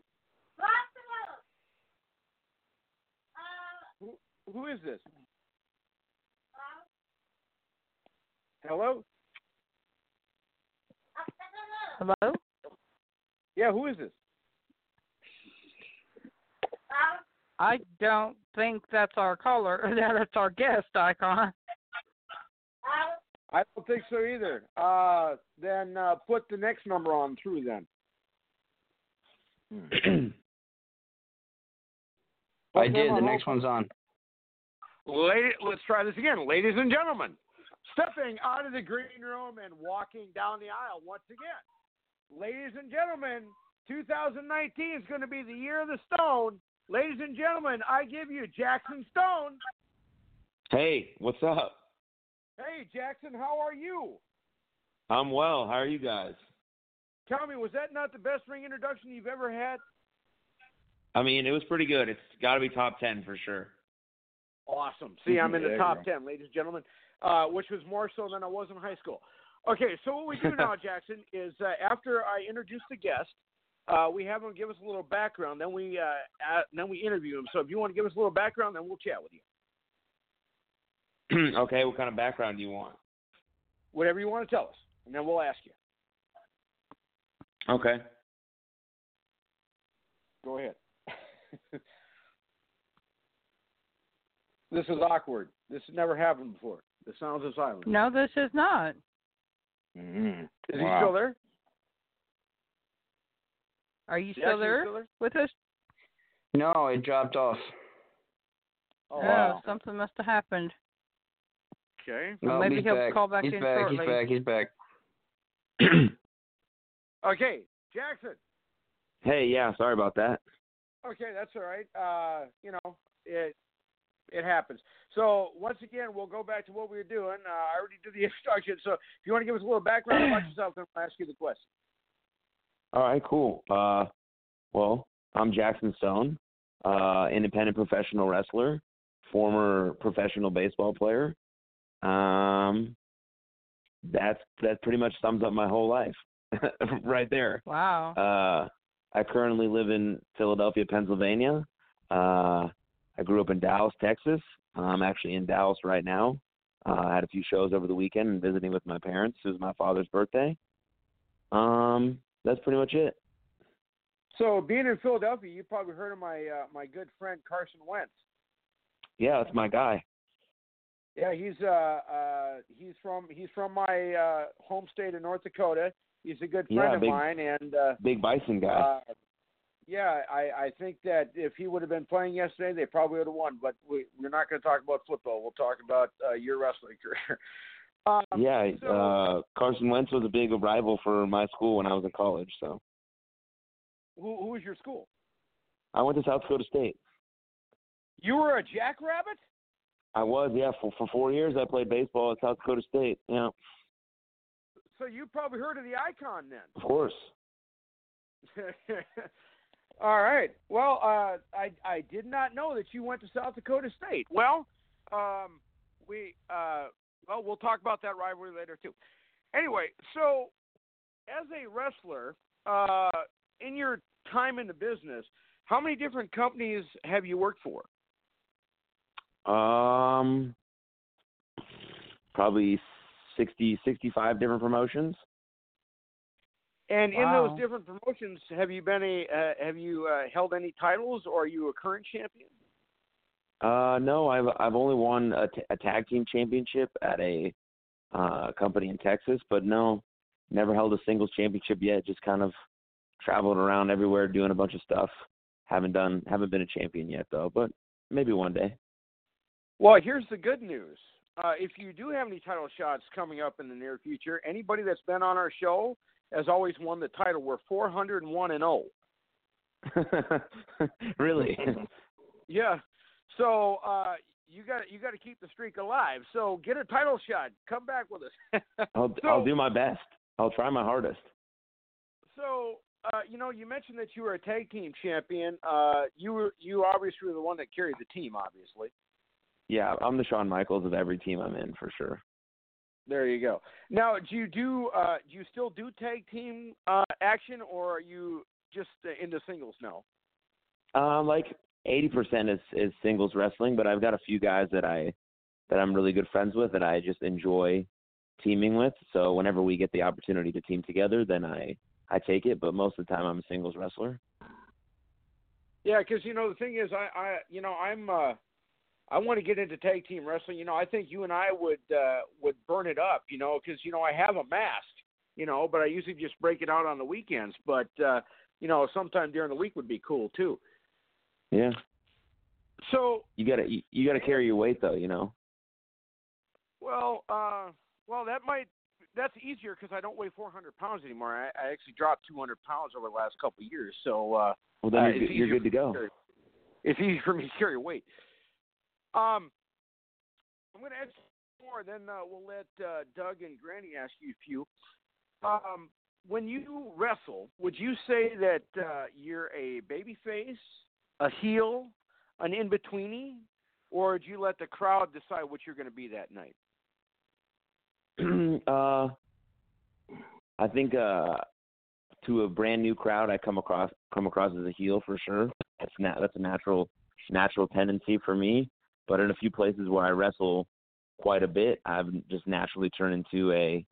Who, who is this? Hello? Hello? Yeah, who is this? I don't think that's our caller. That's our guest icon. I don't think so either. Uh, then uh, put the next number on through then. I did. The next one's on. Lady, let's try this again. Ladies and gentlemen, stepping out of the green room and walking down the aisle once again. Ladies and gentlemen, 2019 is going to be the year of the stone. Ladies and gentlemen, I give you Jackson Stone. Hey, what's up? Hey, Jackson, how are you? I'm well. How are you guys? Tell me, was that not the best ring introduction you've ever had? I mean, it was pretty good. It's got to be top 10 for sure. Awesome. See, I'm in the top 10, ladies and gentlemen, uh, which was more so than I was in high school. Okay, so what we do now, Jackson, is uh, after I introduce the guest, uh, we have him give us a little background. Then we uh, uh, then we interview him. So if you want to give us a little background, then we'll chat with you. okay, what kind of background do you want? Whatever you want to tell us, and then we'll ask you. Okay. Go ahead. this is awkward. This has never happened before. The sounds of silence. No, this is not. Mm-hmm. Is he still there? Are you still there still there? with us? No, it dropped off. Oh, no, wow. something must have happened. Okay. Well, No, maybe he's he'll back. call back he's in back, shortly. He's back. He's back. Okay, Jackson. hey, yeah, sorry about that. Okay, that's all right. Uh, you know, it it happens. So once again, we'll go back to what we were doing. Uh, I already did the introduction. So if you want to give us a little background about yourself, then I'll ask you the question. All right, cool. Uh, well, I'm Jackson Stone, uh, independent professional wrestler, former professional baseball player. Um, that's that pretty much sums up my whole life, right there. Wow. Uh, I currently live in Philadelphia, Pennsylvania. Uh, I grew up in Dallas, Texas. I'm actually in Dallas right now. Uh, I had a few shows over the weekend and visiting with my parents. It was my father's birthday. Um, that's pretty much it. So, being in Philadelphia, you probably heard of my uh, my good friend Carson Wentz. Yeah, that's my guy. Yeah, he's uh uh he's from he's from my uh home state of North Dakota. He's a good friend Yeah, of mine and uh Big Bison guy. uh yeah, I I think that if he would have been playing yesterday, they probably would have won, but we we're not going to talk about football. We'll talk about uh your wrestling career. Um, yeah, so- uh Carson Wentz was a big rival for my school when I was in college, so who who was your school? I went to South Dakota State. You were a jackrabbit? I was, yeah, for for four years I played baseball at South Dakota State. Yeah, So you probably heard of the icon then. of course. All right. Well, uh, I I did not know that you went to South Dakota State. Well, um, we uh, well we'll talk about that rivalry later too. Anyway, so as a wrestler, uh, in your time in the business, how many different companies have you worked for? Um, probably 60, 65 different promotions. And in Wow. those different promotions, have you been a uh, have you uh, held any titles, or are you a current champion? Uh, no, I've I've only won a, t- a tag team championship at a uh, company in Texas, but no, never held a singles championship yet. Just kind of traveled around everywhere doing a bunch of stuff. Haven't done, haven't been a champion yet though, but maybe one day. Well, here's the good news. Uh, if you do have any title shots coming up in the near future, anybody that's been on our show has always won the title. We're 401 and 0. really? Yeah. So uh, you got you got to keep the streak alive. So get a title shot. Come back with us. I'll So- I'll do my best. I'll try my hardest. so uh, you know, you mentioned that you were a tag team champion. Uh, you were you obviously were the one that carried the team. Obviously. Yeah, I'm the Shawn Michaels of every team I'm in for sure. There you go. Now, do you do uh, do you still do tag team uh, action, or are you just uh, into singles now? Um, like eighty percent is is singles wrestling, but I've got a few guys that I that I'm really good friends with that I just enjoy teaming with. So whenever we get the opportunity to team together, then I I take it. But most of the time, I'm a singles wrestler. Yeah, because you know the thing is, I, I you know I'm uh, I want to get into tag team wrestling. You know, I think you and I would uh, would burn it up. You know, because you know I have a mask. You know, but I usually just break it out on the weekends. But uh, you know, sometime during the week would be cool too. Yeah, So, you gotta you, you gotta carry your weight though. You know. well, uh, well that might that's easier because I don't weigh 400 pounds anymore. I, I actually dropped 200 pounds over the last couple of years. So. uh Well, then Uh, you're, you're good to go. carry- It's easy for me to carry weight. Um, I'm going to ask more, then uh, we'll let uh, Doug and Granny ask you a few. Um, when you wrestle, would you say that uh, you're a baby face, a heel, an in betweeny, or do you let the crowd decide what you're going to be that night? uh, I think uh, to a brand new crowd, I come across come across as a heel for sure. That's na- that's a natural natural tendency for me. But in a few places where I wrestle quite a bit, I've just naturally turned into a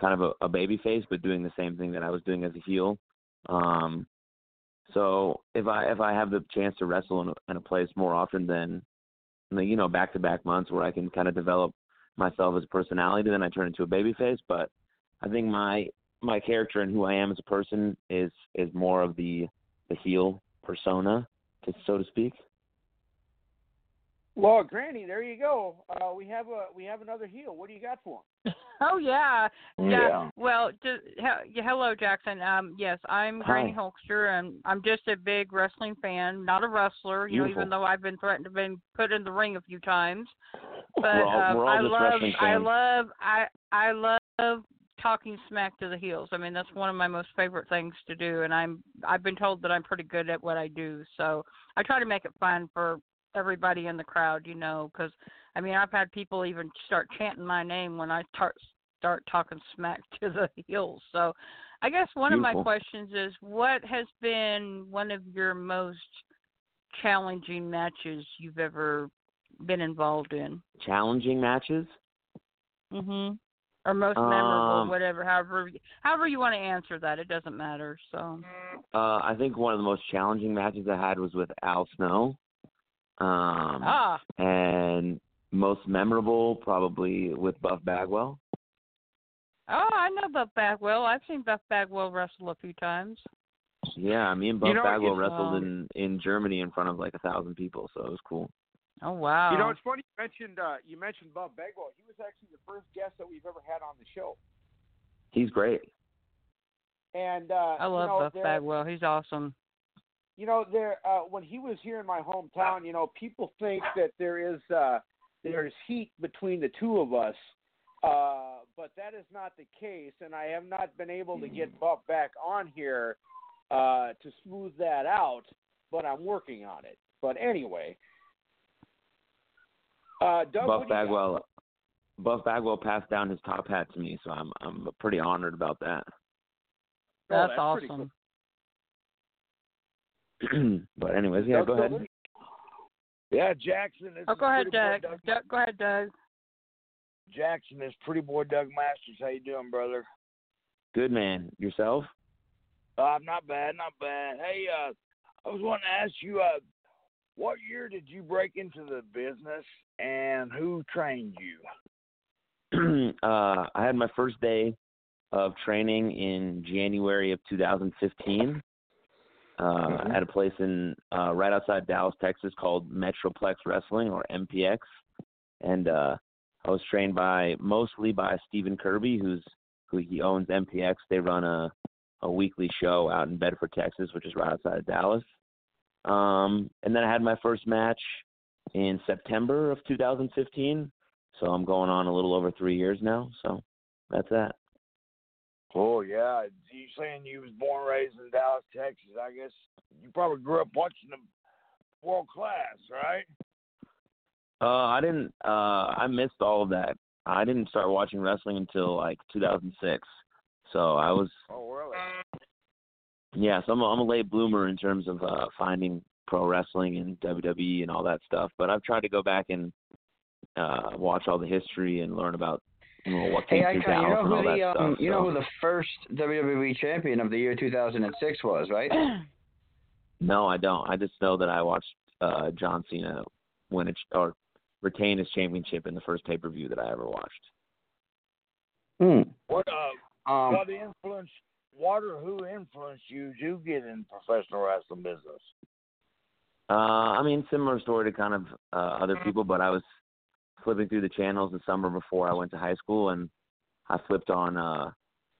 kind of a, a baby face, but doing the same thing that I was doing as a heel. Um, so if I if I have the chance to wrestle in a, in a place more often than you know back to back months where I can kind of develop myself as a personality, then I turn into a baby face. But I think my my character and who I am as a person is is more of the the heel persona, so to speak. Well, Granny, there you go. Uh, we have a we have another heel. What do you got for him? Oh yeah, yeah. Yeah. Well, just he- yeah, hello, Jackson. Um, yes, I'm Granny Hi. Hulkster, and I'm just a big wrestling fan, not a wrestler. You know, even though I've been threatened to be put in the ring a few times. But We're all- um, we're all I just love, wrestling I fans. love, I I love talking smack to the heels. I mean, that's one of my most favorite things to do, and I'm I've been told that I'm pretty good at what I do. So I try to make it fun for everybody in the crowd, you know, because I mean, I've had people even start chanting my name when I start start talking smack to the heels. So, I guess one of my questions is, what has been one of your most challenging matches you've ever been involved in? Challenging matches. Mhm. or most memorable, Um, whatever. However, however you want to answer that, it doesn't matter. So. Uh, I think one of the most challenging matches I had was with Al Snow. Um, Ah, and most memorable probably with Buff Bagwell. oh, I know Buff Bagwell. I've seen Buff Bagwell wrestle a few times. Yeah, me and Buff You know, Bagwell it's, wrestled um, in in Germany in front of like a thousand people, so it was cool. Oh wow. You know, it's funny you mentioned uh, you mentioned Buff Bagwell. He was actually the first guest that we've ever had on the show. He's great. And uh, I love you know, Buff Bagwell. He's awesome. You know there uh when he was here in my hometown you know people think that there is uh there's heat between the two of us uh but that is not the case and i have not been able to get buff back on here uh to smooth that out but i'm working on it but anyway uh Doug, Buff do got? Bagwell Buff Bagwell passed down his top hat to me, so I'm I'm pretty honored about that. Oh, That's, that's pretty awesome. but anyways, yeah, Doug go ahead. Yeah, Jackson. This Oh, is go ahead, Pretty Boy Doug. Doug. Doug. Go ahead, Doug. Jackson is pretty boy Doug Masters. How you doing, brother? Good man. Yourself? Uh, not bad, not bad. Hey, uh, I was wanting to ask you, uh, what year did you break into the business, and who trained you? uh, I had my first day of training in January of 2015 uh, Mhm. at a place in uh, right outside Dallas, Texas, called Metroplex Wrestling or MPX, and uh, I was trained by mostly by Stephen Kirby, who's who he owns MPX. They run a a weekly show out in Bedford, Texas, which is right outside of Dallas. Um, and then I had my first match in September of 2015. So I'm going on a little over three years now. So that's that. Oh yeah, you saying you was born raised in Dallas, Texas? I guess you probably grew up watching them world class, right? Uh, I didn't. Uh, I missed all of that. I didn't start watching wrestling until like 2006. So I was, Oh really? yeah. So I'm a, I'm a late bloomer in terms of uh, finding pro wrestling and WWE and all that stuff. But I've tried to go back and uh, watch all the history and learn about you know, what Hey, Icon, you know who that the um, stuff. you know so- who the first WWE champion of the year 2006 was, right? No, I don't. I just know that I watched uh, John Cena win it or retain his championship in the first pay per view that I ever watched. Hmm. What uh, Um, what influence? What or who influenced you to get in professional wrestling business? Uh, I mean, similar story to kind of uh, other people, but I was flipping through the channels the summer before I went to high school, and I flipped on uh,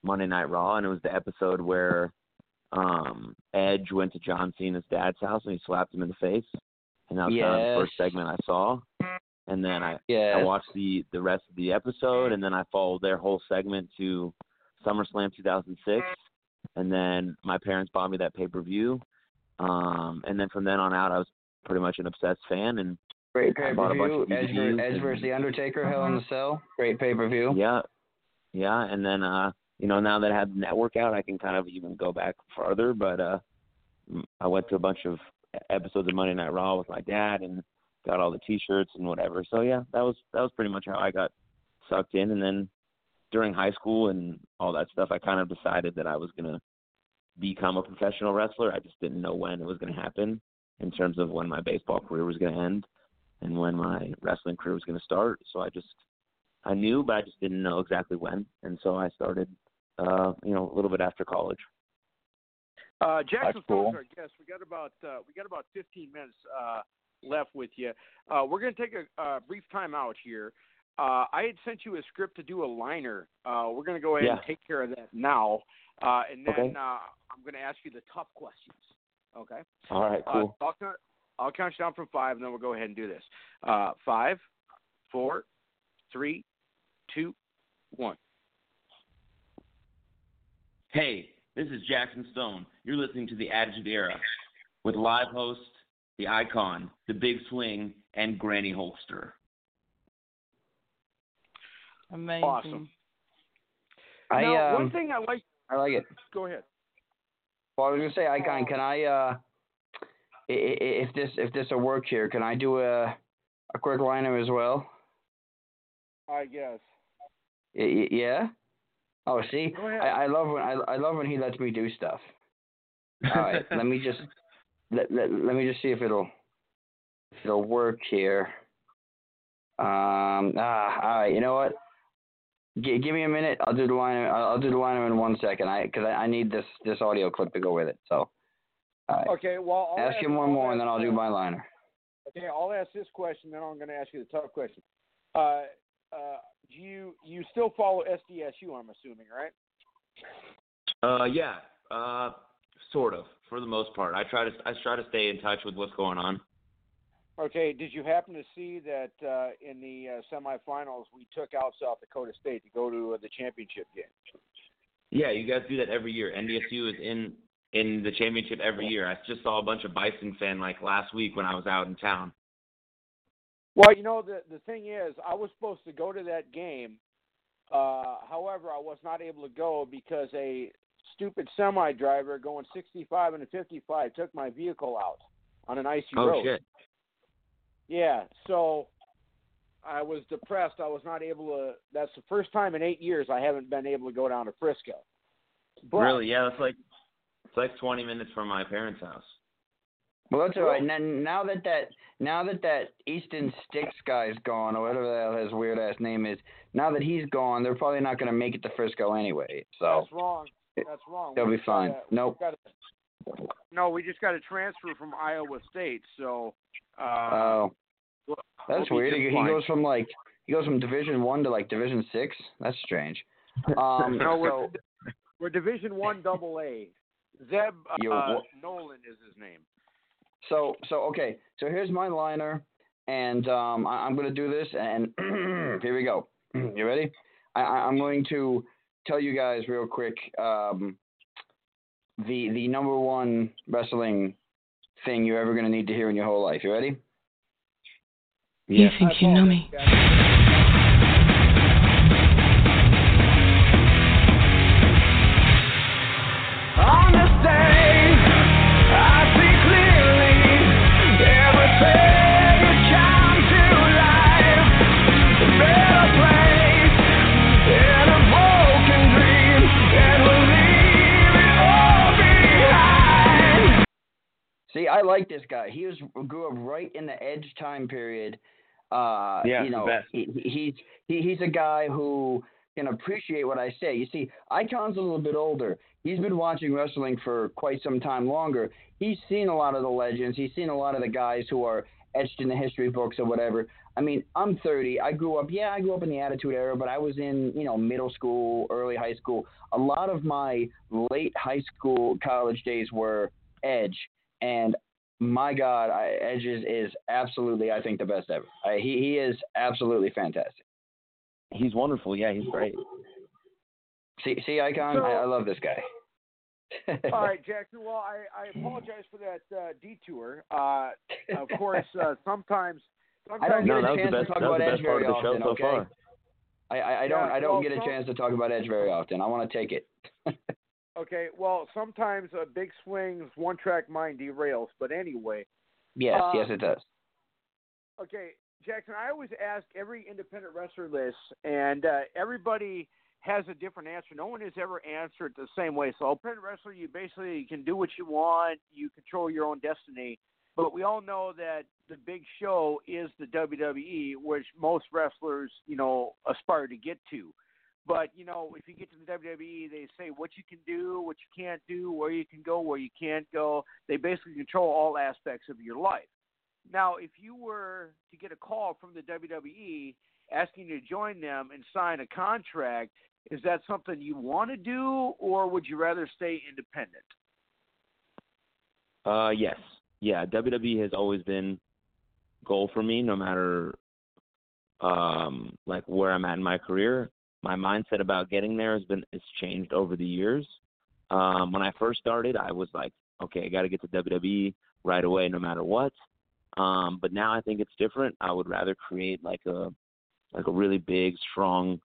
Monday Night Raw, and it was the episode where um, Edge went to John Cena's dad's house and he slapped him in the face, and that was kind of the first segment I saw. And then I yeah. I watched the the rest of the episode, and then I followed their whole segment to SummerSlam 2006, and then my parents bought me that pay per view, um, and then from then on out, I was pretty much an obsessed fan, and Great pay per view. Edge, Edge versus the Undertaker, Hell in the Cell. Great pay per view. yeah, yeah, and then uh, you know now that I have the network out, I can kind of even go back farther, but uh, I went to a bunch of episodes of Monday Night Raw with my dad and got all the T-shirts and whatever. So yeah, that was that was pretty much how I got sucked in, and then during high school and all that stuff, I kind of decided that I was gonna become a professional wrestler. I just didn't know when it was gonna happen in terms of when my baseball career was gonna end and when my wrestling career was gonna start. So I just I knew, but I just didn't know exactly when, and so I started, uh, you know, a little bit after college. Uh, Jackson That's cool. Stone's our guest. We got about uh, we got about 15 minutes uh, left with you. Uh, we're going to take a uh, brief time out here. Uh, I had sent you a script to do a liner. Uh, we're going to go ahead and take care of that now, uh, and then Okay. uh, I'm going to ask you the tough questions. Okay. All right, cool. Uh, I'll, count, I'll count you down from five, and then we'll go ahead and do this. Uh, five, four, three, two, one. Hey, this is Jackson Stone. You're listening to the Attitude Era with live host, the icon, the big swing, and Granny Hulkster. Amazing. Awesome. I now, um, one thing I like. I like it. Go ahead. Well, I was gonna say, Icon, can I, uh, i- i- if this if this will work here, can I do a a quick liner as well? I guess. Yeah. Oh, see, I, I love when I, I love when he lets me do stuff. All right, let me just let, let, let me just see if it'll if it'll work here. Um. Ah. All right. You know what? G- give me a minute. I'll do the liner. I'll, I'll do the liner in one second. I because I, I need this this audio clip to go with it. So. All right. Okay, well, I'll ask him one more, and then I'll do my liner. Okay, I'll ask this question, then I'm going to ask you the tough question. Uh, uh, do you you still follow SDSU? I'm assuming, right? Uh, yeah, uh, sort of for the most part. I try to I try to stay in touch with what's going on. Okay. Did you happen to see that uh, in the uh, semifinals we took out South Dakota State to go to uh, the championship game? Yeah, you guys do that every year. NDSU is in in the championship every year. I just saw a bunch of Bison fan like last week when I was out in town. Well, you know the the thing is, I was supposed to go to that game. Uh, however, I was not able to go because a stupid semi driver going 65 and a 55 took my vehicle out on an icy Oh road. shit. Yeah, so I was depressed. I was not able to. That's the first time in eight years I haven't been able to go down to Frisco. But, really? Yeah, that's like it's like 20 minutes from my parents' house. Well, that's all right. Now, now that that now that that Easton Sticks guy's gone, or whatever the hell his weird ass name is, now that he's gone, they're probably not going to make it to Frisco anyway. So That's wrong. That's wrong. they'll We be fine. gotta- Nope. we gotta- no, we just got a transfer from Iowa State. So. Uh, Oh, we'll- that's we'll weird. He, he goes from like he goes from Division One to like Division Six. That's strange. Um, No, we're, so we're Division One Double A. Zeb You- uh, Noland is his name. so so okay. So here's my liner, and um, I, I'm going to do this, and here we go. You ready? I, I, I'm going to tell you guys real quick um, the the number one wrestling thing you're ever going to need to hear in your whole life. You ready? Yeah. think you know me. See, I like this guy. He was grew up right in the Edge time period. Uh, Yeah, you know, he- he's he, he's a guy who can appreciate what I say. You see, Icon's a little bit older. He's been watching wrestling for quite some time longer. He's seen a lot of the legends. He's seen a lot of the guys who are etched in the history books or whatever. I mean, I'm 30. I grew up, yeah, I grew up in the Attitude Era, but I was in, you know, middle school, early high school. A lot of my late high school, college days were Edge, and my God, I, Edge is, is absolutely, I think, the best ever. I, he he is absolutely fantastic. He's wonderful. Yeah, he's great. See, see, Icon, So- I, I love this guy. All right, Jaxon. Well, I, I apologize for that uh, detour. Uh, of course, uh, sometimes. I don't sometimes get No, a that was chance to best. talk about Edge very of the often. so okay, far. I, I, I don't Yeah, I don't well, get a some- chance to talk about Edge very often. I want to take it. Okay, well, sometimes a big swing's one track mind derails, but anyway. yes, Uh, yes, it does. Okay, Jaxon, I always ask every independent wrestler this, and uh, everybody has a different answer. No one has ever answered the same way. So, independent wrestler, you basically can do what you want, you control your own destiny. But we all know that the big show is the WWE, which most wrestlers, you know, aspire to get to. But you know, if you get to the WWE, they say what you can do, what you can't do, where you can go, where you can't go. They basically control all aspects of your life. Now, if you were to get a call from the WWE asking you to join them and sign a contract, is that something you want to do, or would you rather stay independent? Uh, yes, yeah. WWE has always been goal for me, no matter um like where I'm at in my career. My mindset about getting there has been it's changed over the years. Um, when I first started, I was like, okay, I got to get to WWE right away, no matter what. Um, but now I think it's different. I would rather create like a like a really big, strong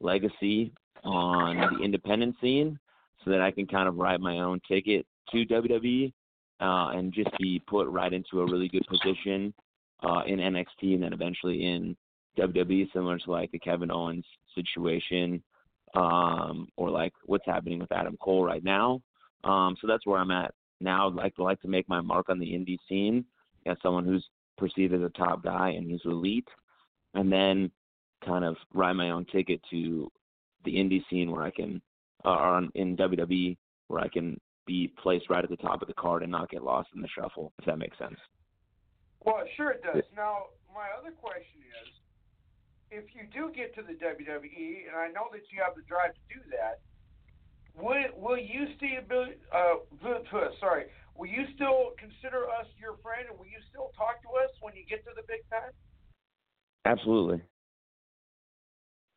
legacy on the independent scene, so that I can kind of write my own ticket to WWE uh, and just be put right into a really good position uh, in NXT and then eventually in WWE, similar to like the Kevin Owens situation, um, or like what's happening with Adam Cole right now. Um, so that's where I'm at now. I'd like to like to make my mark on the indie scene as someone who's perceived as a top guy and who's elite, and then kind of ride my own ticket to the indie scene where I can, uh, or on, in WWE where I can be placed right at the top of the card and not get lost in the shuffle. If that makes sense. Well, sure it does. Now, my other question is, if you do get to the WWE, and I know that you have the drive to do that, will will you see ability? Uh, sorry, will you still consider us your friend, and will you still talk to us when you get to the big time? Absolutely.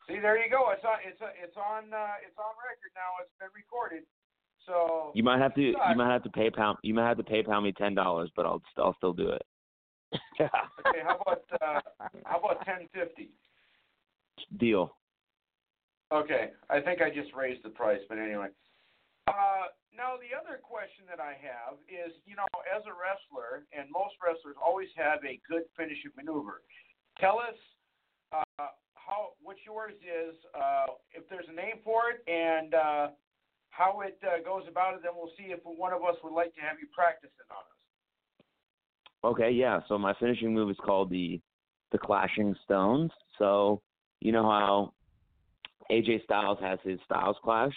See, there you go. It's on. It's it's on. Uh, it's on record now. It's been recorded. So You might have to. Sucks. You might have to PayPal. You might have to PayPal me ten dollars, but I'll I'll still do it. okay, how about uh, how about ten fifty? Deal. Okay, I think I just raised the price, but anyway. Uh, now the other question that I have is, you know, as a wrestler, and most wrestlers always have a good finishing maneuver. Tell us uh, how what yours is, uh, if there's a name for it, and uh, how it uh, goes about it. Then we'll see if one of us would like to have you practice it on us. Okay, yeah. So my finishing move is called the the Clashing Stones. So you know how AJ Styles has his Styles Clash.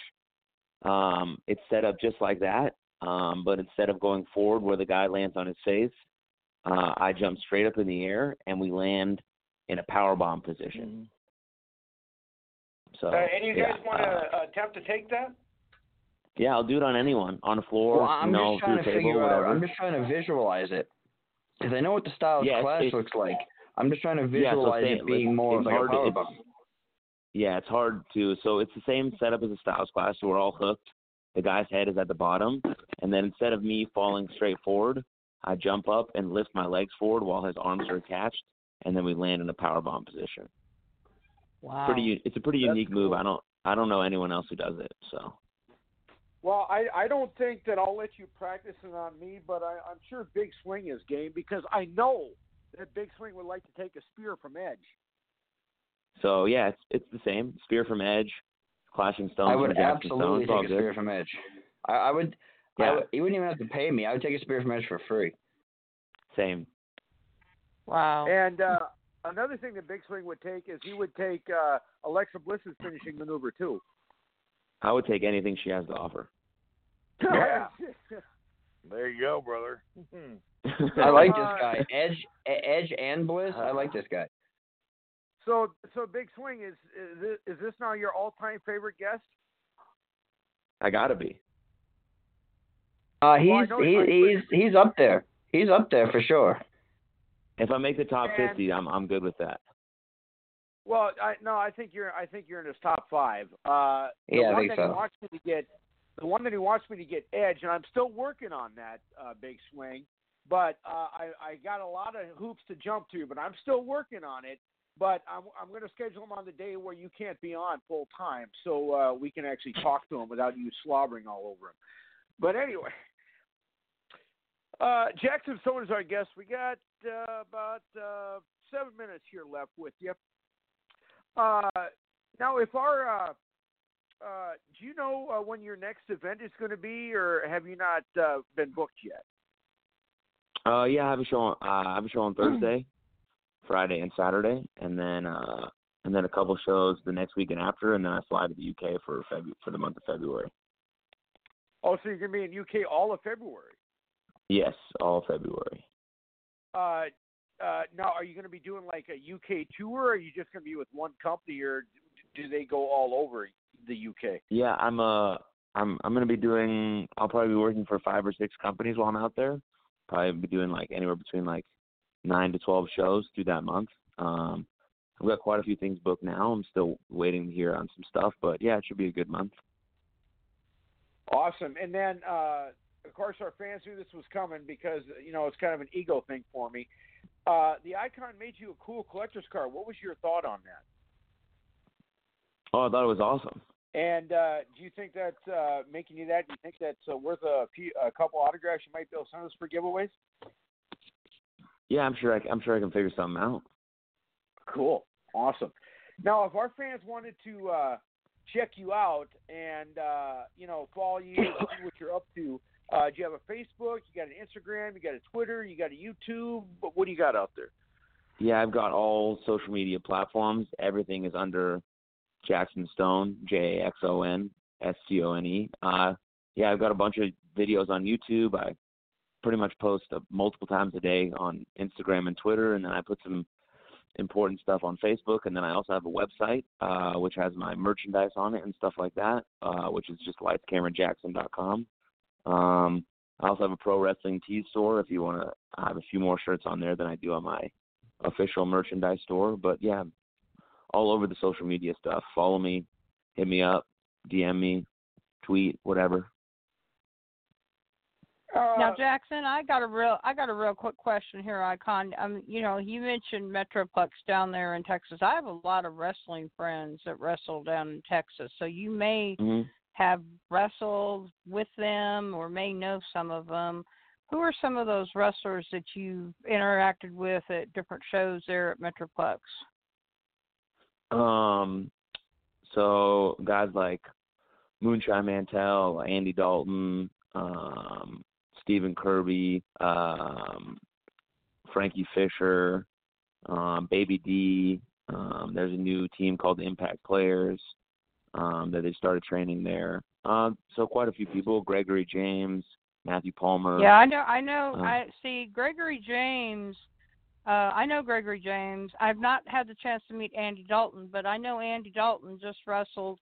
Um, it's set up just like that, um, but instead of going forward where the guy lands on his face, uh, I jump straight up in the air and we land in a power bomb position. So Uh, any of you yeah, guys want to uh, attempt to take that? yeah, I'll do it on anyone on the floor, Well, I'm you know, just trying to table, figure out. I'm just trying to visualize it because I know what the Styles Yeah, it's- Clash it's- looks like. I'm just trying to Yeah, so visualize same- it being like, more of it's like a hard to- power it's- bomb. Yeah, it's hard to. So it's the same setup as a Styles Clash. So we're all hooked. The guy's head is at the bottom, and then instead of me falling straight forward, I jump up and lift my legs forward while his arms are attached, and then we land in a power bomb position. Wow. Pretty. It's a pretty That's unique move. I don't. I don't know anyone else who does it. So. Well, I, I don't think that I'll let you practice it on me, but I, I'm sure Big Swing is game because I know that Big Swing would like to take a spear from Edge. So yeah, it's it's the same. Spear from Edge, Clashing Stones I from would Jaxon absolutely Stones. Take a spear from Edge. I, I would. I Yeah. would. You wouldn't even have to pay me. I would take a spear from Edge for free. Same. Wow. And uh, another thing that Big Swing would take is he would take uh, Alexa Bliss's finishing maneuver too. I would take anything she has to offer. Yeah. There you go, brother. I like this guy. Edge, Edge, and Bliss. I like this guy. so, so Big Swing is is this, is this now your all-time favorite guest? I gotta be. Uh, he's Well, I he, he's he's up there. He's up there for sure. If I make the top And- fifty, I'm I'm good with that. Well, I no, I think you're I think you're in his top five. Uh, the Yeah, I think that so. he wants me to get, the one that he wants me to get Edge, and I'm still working on that uh, big swing. But uh, I I got a lot of hoops to jump through, but I'm still working on it. But I'm I'm going to schedule him on the day where you can't be on full time, so uh, we can actually talk to him without you slobbering all over him. But anyway, uh, Jaxon Stone is our guest. We got uh, about uh, seven minutes here left with you. Uh, now, if our uh, uh, do you know uh, when your next event is going to be, or have you not uh, been booked yet? Uh, yeah, I have a show. On, uh, I have a show on Thursday, Friday, and Saturday, and then uh, and then a couple shows the next week and after, and then I fly to the UK for Febu- for the month of February. Oh, so you're going to be in UK all of February. Yes, all February. Uh, uh, now, are you going to be doing like a UK tour, or are you just going to be with one company, or do they go all over the UK? Yeah, I'm uh I'm I'm gonna be doing. I'll probably be working for five or six companies while I'm out there. Probably be doing like anywhere between like nine to twelve shows through that month. Um, I've got quite a few things booked now. I'm still waiting to hear on some stuff, but yeah, it should be a good month. Awesome. And then, uh, of course, our fans knew this was coming because you know it's kind of an ego thing for me. Uh, the icon made you a cool collector's card. What was your thought on that? Oh, I thought it was awesome. And uh, do you think that uh, making you that? Do you think that's uh, worth a, few, a couple autographs you might be able to send us for giveaways? Yeah, I'm sure. I, I'm sure I can figure something out. Cool. Awesome. Now, if our fans wanted to uh, check you out and uh, you know follow you, see what you're up to, uh, do you have a Facebook? You got an Instagram? You got a Twitter? You got a YouTube? What, what do you got out there? Yeah, I've got all social media platforms. Everything is under Jaxon Stone, J A X O N S T O N E. Uh, yeah, I've got a bunch of videos on YouTube. I pretty much post uh, multiple times a day on Instagram and Twitter, and then I put some important stuff on Facebook, and then I also have a website uh, which has my merchandise on it and stuff like that, uh, which is just lightscamerajackson.com. Um, I also have a pro wrestling tee store if you want to I have a few more shirts on there than I do on my official merchandise store. But yeah, all over the social media stuff. Follow me, hit me up, DM me, tweet, whatever. Uh, Now, Jaxon, I got a real, I got a real quick question here, Icon. Um, you know, you mentioned Metroplex down there in Texas. I have a lot of wrestling friends that wrestle down in Texas, so you may hmm have wrestled with them or may know some of them. Who are some of those wrestlers that you've interacted with at different shows there at Metroplex? Um, so guys like Moonshine Mantell, Andy Dalton, um, Stephen Kirby, um, Frankie Fisher, um, Baby D. Um, there's a new team called Impact Players um, that they started training there. Um, so quite a few people: Gregory James, Matthew Palmer. Yeah, I know. I know. Uh, I see Gregory James. Uh, I know Gregory James. I've not had the chance to meet Andy Dalton, but I know Andy Dalton just wrestled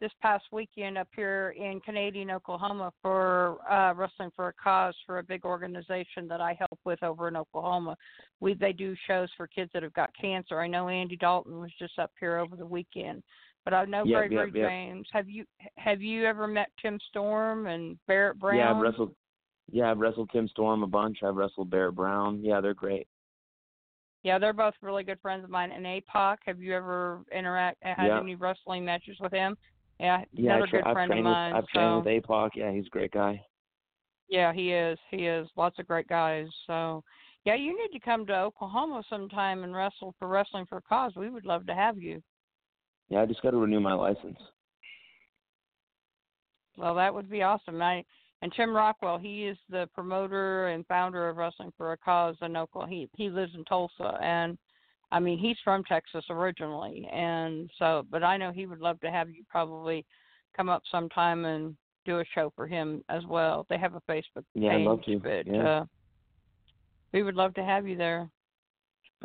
this past weekend up here in Canadian Oklahoma for uh, wrestling for a cause for a big organization that I help with over in Oklahoma. We they do shows for kids that have got cancer. I know Andy Dalton was just up here over the weekend, but I know Yep, Gregory yep, yep. James. Have you have you ever met Tim Storm and Barrett Brown? Yeah, I've wrestled. Yeah, I've wrestled Tim Storm a bunch. I've wrestled Barrett Brown. Yeah, they're great. Yeah, they're both really good friends of mine. And APOC, have you ever interact uh, had Yeah. any wrestling matches with him? Yeah, Yeah, another tra- good I've friend of mine. with I've so trained with APOC. Yeah, he's a great guy. yeah, he is. He is. Lots of great guys. So yeah, you need to come to Oklahoma sometime and wrestle for Wrestling for a Cause. We would love to have you. Yeah, I just got to renew my license. Well, that would be awesome. I and Tim Rockwell, he is the promoter and founder of Wrestling for a Cause in Oklahoma. He he lives in Tulsa, and I mean he's from Texas originally, and so but I know he would love to have you probably come up sometime and do a show for him as well. They have a Facebook Yeah, I'd page, love to. but Yeah. uh, we would love to have you there.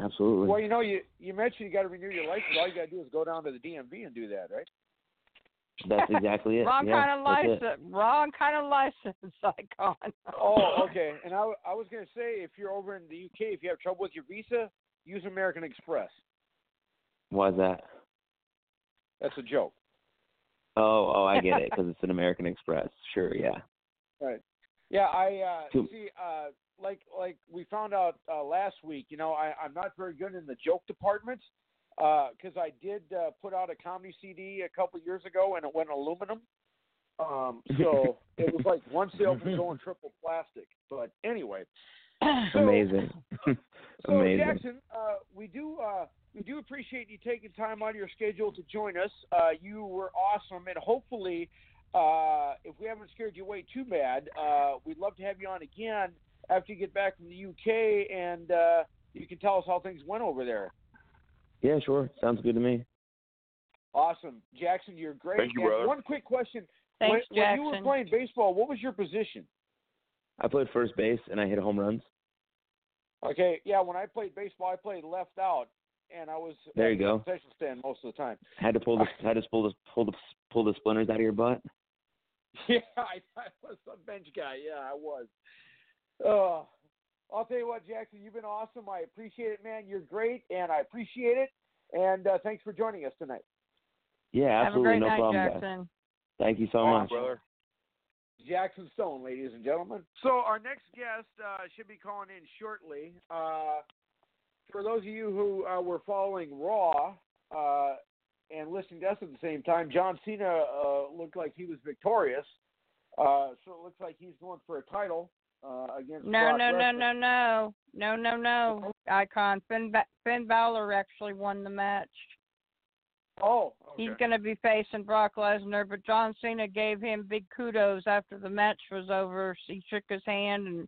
Absolutely. Well, you know, you you mentioned you got to renew your license. All you got to do is go down to the DMV and do that, right? That's exactly it. Wrong yeah, kind of that's it. license. Wrong kind of license, icon. Oh, okay. And I, I was going to say, if you're over in the UK, if you have trouble with your visa, use American Express. Why's that? That's a joke. Oh, oh, I get it because it's an American Express. Sure, yeah. Right. Yeah, I uh, see. Uh, like like we found out uh, last week. You know, I, I'm not very good in the joke department because I did uh, put out a comedy CD a couple years ago and it went aluminum. Um, so it was like one sale salesman going triple plastic. But anyway, so, Amazing. So Amazing. Jaxon, uh, we do uh, we do appreciate you taking time out of your schedule to join us. Uh, you were awesome, and hopefully, uh, if we haven't scared you away too bad, uh, we'd love to have you on again after you get back from the UK, and uh, you can tell us how things went over there. Yeah, sure. Sounds good to me. Awesome, Jaxon, you're great. Thank you, And brother. One quick question: Thanks, when, when you were playing baseball, what was your position? I played first base and I hit home runs. Okay, yeah, when I played baseball, I played left out, and I was There you the go. concession stand most of the time. Had to pull the had to pull the pull the pull the splinters out of your butt. Yeah, I, I was a bench guy. Yeah, I was. Oh, I'll tell you what, Jaxon, you've been awesome. I appreciate it, man. You're great, and I appreciate it. And uh, thanks for joining us tonight. Yeah, Have a absolutely great no night, problem, guys. Jaxon. Thank you so Awesome. much. brother. Jaxon Stone, ladies and gentlemen. So our next guest uh, should be calling in shortly. Uh, for those of you who uh, were following Raw uh, and listening to us at the same time, John Cena uh, looked like he was victorious. Uh, so it looks like he's going for a title uh, against No, Brock no, no, Lesnar. no, no, no, no, no. Icon. Finn ba- Finn Balor actually won the match. Oh, He's going to be facing Brock Lesnar, but John Cena gave him big kudos after the match was over. He shook his hand and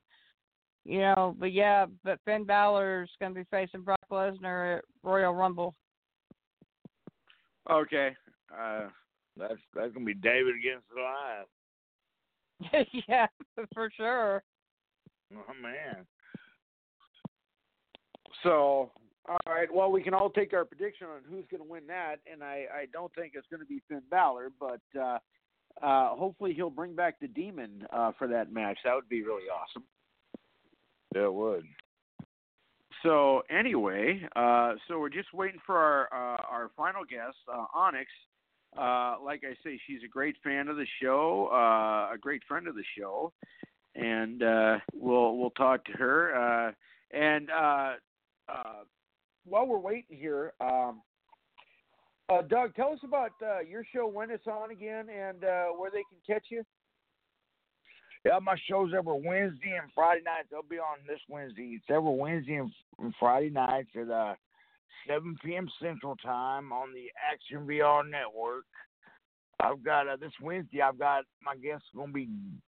you know, but yeah, but Finn Balor's going to be facing Brock Lesnar at Royal Rumble. Okay. Uh, That's that's gonna be David against the Goliath. yeah, for sure. Oh man. so, all right. Well, we can all take our prediction on who's going to win that, and I, I don't think it's going to be Finn Balor, but uh, uh, hopefully he'll bring back the Demon uh, for that match. That would be really awesome. Yeah, it would. So anyway, uh, so we're just waiting for our uh, our final guest, uh, Onyx. Uh, like I say, she's a great fan of the show, uh, a great friend of the show, and uh, we'll we'll talk to her. Uh, and uh, uh, while we're waiting here, um, uh, Doug, tell us about uh, your show when it's on again and where they can catch you. Yeah, my shows every Wednesday and Friday nights. They'll be on this Wednesday. It's every Wednesday and, Friday nights at uh, 7 p.m. Central Time on the Action VR Network. I've got uh, this Wednesday. I've got my guest going to be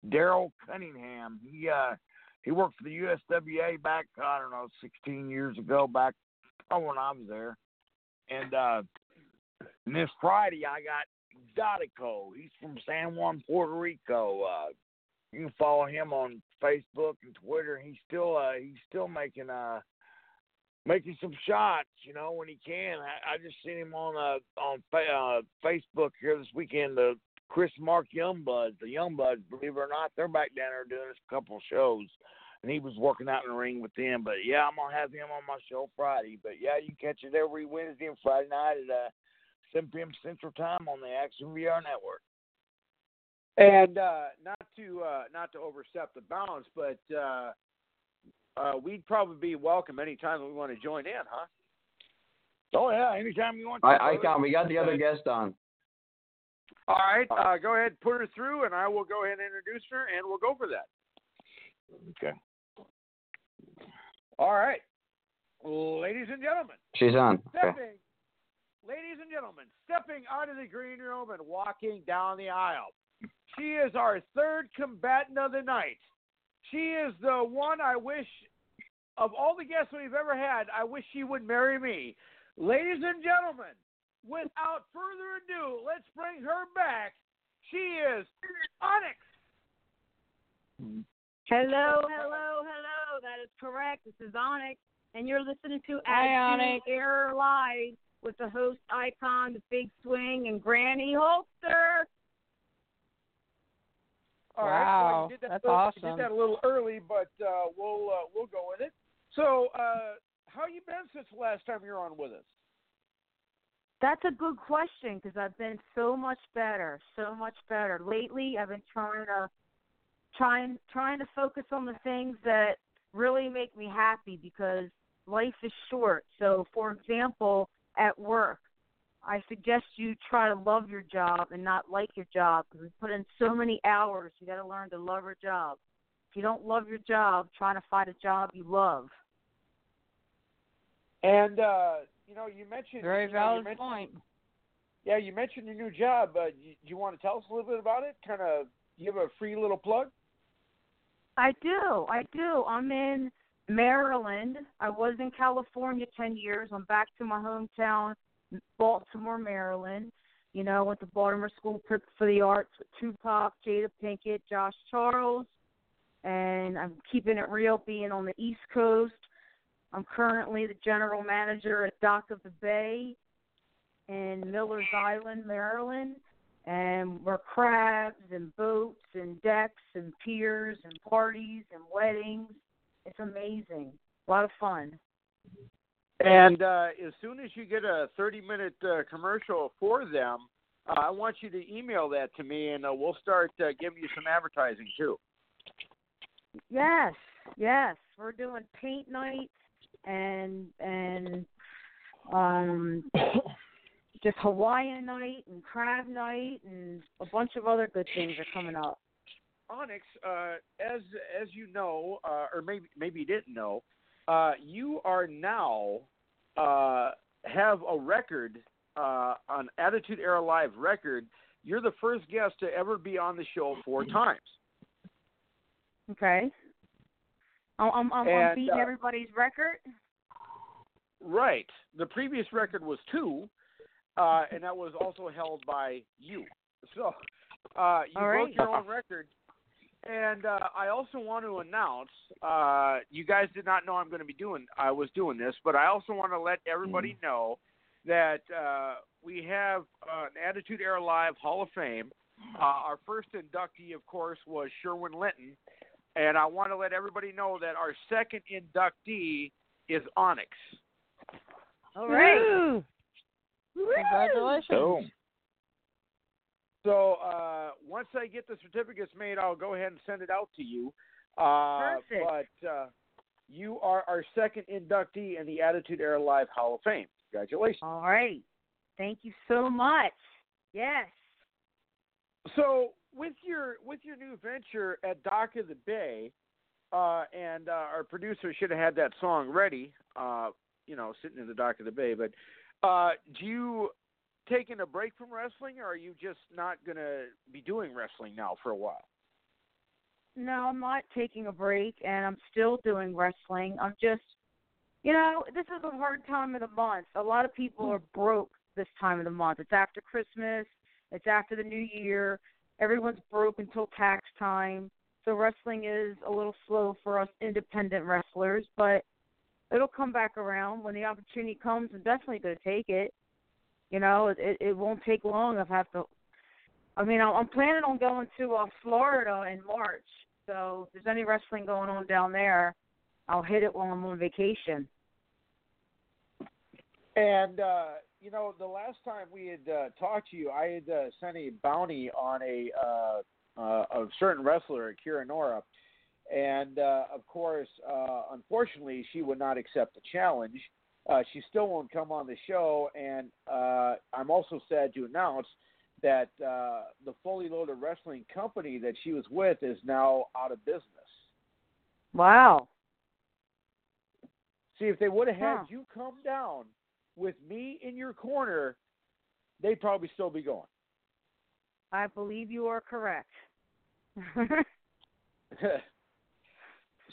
Daryl Cunningham. He uh he worked for the USWA back I don't know 16 years ago, back probably when I was there. And uh, and this Friday I got Dodico. He's from San Juan, Puerto Rico. Uh, you can follow him on Facebook and Twitter. He's still uh he's still making uh making some shots, you know, when he can. I, I just seen him on uh on fa- uh Facebook here this weekend. The Chris Mark Youngbloods, the Youngbloods, believe it or not, they're back down there doing a couple shows. And he was working out in the ring with them. But yeah, I'm gonna have him on my show Friday. But yeah, you catch it every Wednesday and Friday night at uh 7 p.m. Central Time on the Action VR Network. And uh, not to uh, not to overstep the bounds, but uh, uh, we'd probably be welcome anytime we want to join in, huh? Oh yeah, anytime you want to. I, brother. Icon, we got the other guest on. All right, uh, go ahead, put her through, and I will go ahead and introduce her, and we'll go for that. Okay. All right, ladies and gentlemen, She's on. Okay. ladies and gentlemen, stepping out of the green room and walking down the aisle. She is our third combatant of the night. She is the one I wish, of all the guests we've ever had, I wish she would marry me. Ladies and gentlemen, without further ado, let's bring her back. She is Onyx. Hello, hello, hello. That is correct. This is Onyx, and you're listening to Hi, Attitude Onyx. Air Live with the host Icon, the Big Swing, and Granny Hulkster. All right, well, Wow, you did that that's a little- You awesome. did that a little early, but uh, we'll uh, we'll go with it. So, uh, how you been since the last time you were on with us? That's a good question because I've been so much better, so much better. Lately, I've been trying to trying trying to focus on the things that really make me happy because life is short. So, for example, at work, I suggest you try to love your job and not like your job because we put in so many hours. You got to learn to love your job. If you don't love your job, try to find a job you love. And uh, you know, you mentioned Very you know, you valid mentioned- point. Yeah, you mentioned your new job. Uh, you, do you want to tell us a little bit about it? Kind of give a free little plug. I do. I do. I'm in Maryland. I was in California 10 years. I'm back to my hometown, Baltimore, Maryland. You know, went to Baltimore School for the Arts with Tupac, Jada Pinkett, Josh Charles, and I'm keeping it real being on the East Coast. I'm currently the general manager at Dock of the Bay in Miller's Island, Maryland and we're crabs and boats and decks and piers and parties and weddings. It's amazing. A lot of fun. And uh, as soon as you get a 30-minute uh, commercial for them, uh, I want you to email that to me, and uh, we'll start uh, giving you some advertising too. Yes, yes. We're doing paint night and and um just Hawaiian night and crab night and a bunch of other good things are coming up. Onyx, uh, as as you know, uh, or maybe maybe you didn't know, uh, you are now uh, have a record uh, on Attitude Era Live record. You're the first guest to ever be on the show four times. Okay. I'm I'm, I'm, I'm beating uh, everybody's record. Right. The previous record was two, uh, and that was also held by you. So uh, you All broke right. your own record. And uh, I also want to announce, uh, you guys did not know I'm going to be doing. I was doing this, but I also want to let everybody know that uh, we have uh, an Attitude Era Live Hall of Fame. Uh, our first inductee, of course, was Sherwin Linton, and I want to let everybody know that our second inductee is Onyx. All right. Congratulations. Oh. So uh, once I get the certificates made, I'll go ahead and send it out to you. Uh, Perfect. But uh, you are our second inductee in the Attitude Era Live Hall of Fame. Congratulations. All right. Thank you so much. Yes. So with your with your new venture at Dock of the Bay, uh, and uh, our producer should have had that song ready, uh, you know, sitting in the Dock of the Bay. But uh, do you taking a break from wrestling, or are you just not going to be doing wrestling now for a while? No, I'm not taking a break, and I'm still doing wrestling. I'm just, you know, this is a hard time of the month. A lot of people are broke this time of the month. It's after Christmas. It's after the New Year. Everyone's broke until tax time. So wrestling is a little slow for us independent wrestlers, but it'll come back around when the opportunity comes. I'm definitely going to take it. You know, it it, won't take long. I've to. I mean, I'm I'm planning on going to uh, Florida in March. So if there's any wrestling going on down there, I'll hit it while I'm on vacation. And uh, you know, the last time we had uh, talked to you, I had uh, sent a bounty on a uh, uh, a certain wrestler, Kira Nora, and uh, of course, uh, unfortunately, she would not accept the challenge. Uh, she still won't come on the show, and uh, I'm also sad to announce that uh, the Fully Loaded Wrestling company that she was with is now out of business. Wow. See, if they would have had you come down with me in your corner, they'd probably still be going. I believe you are correct.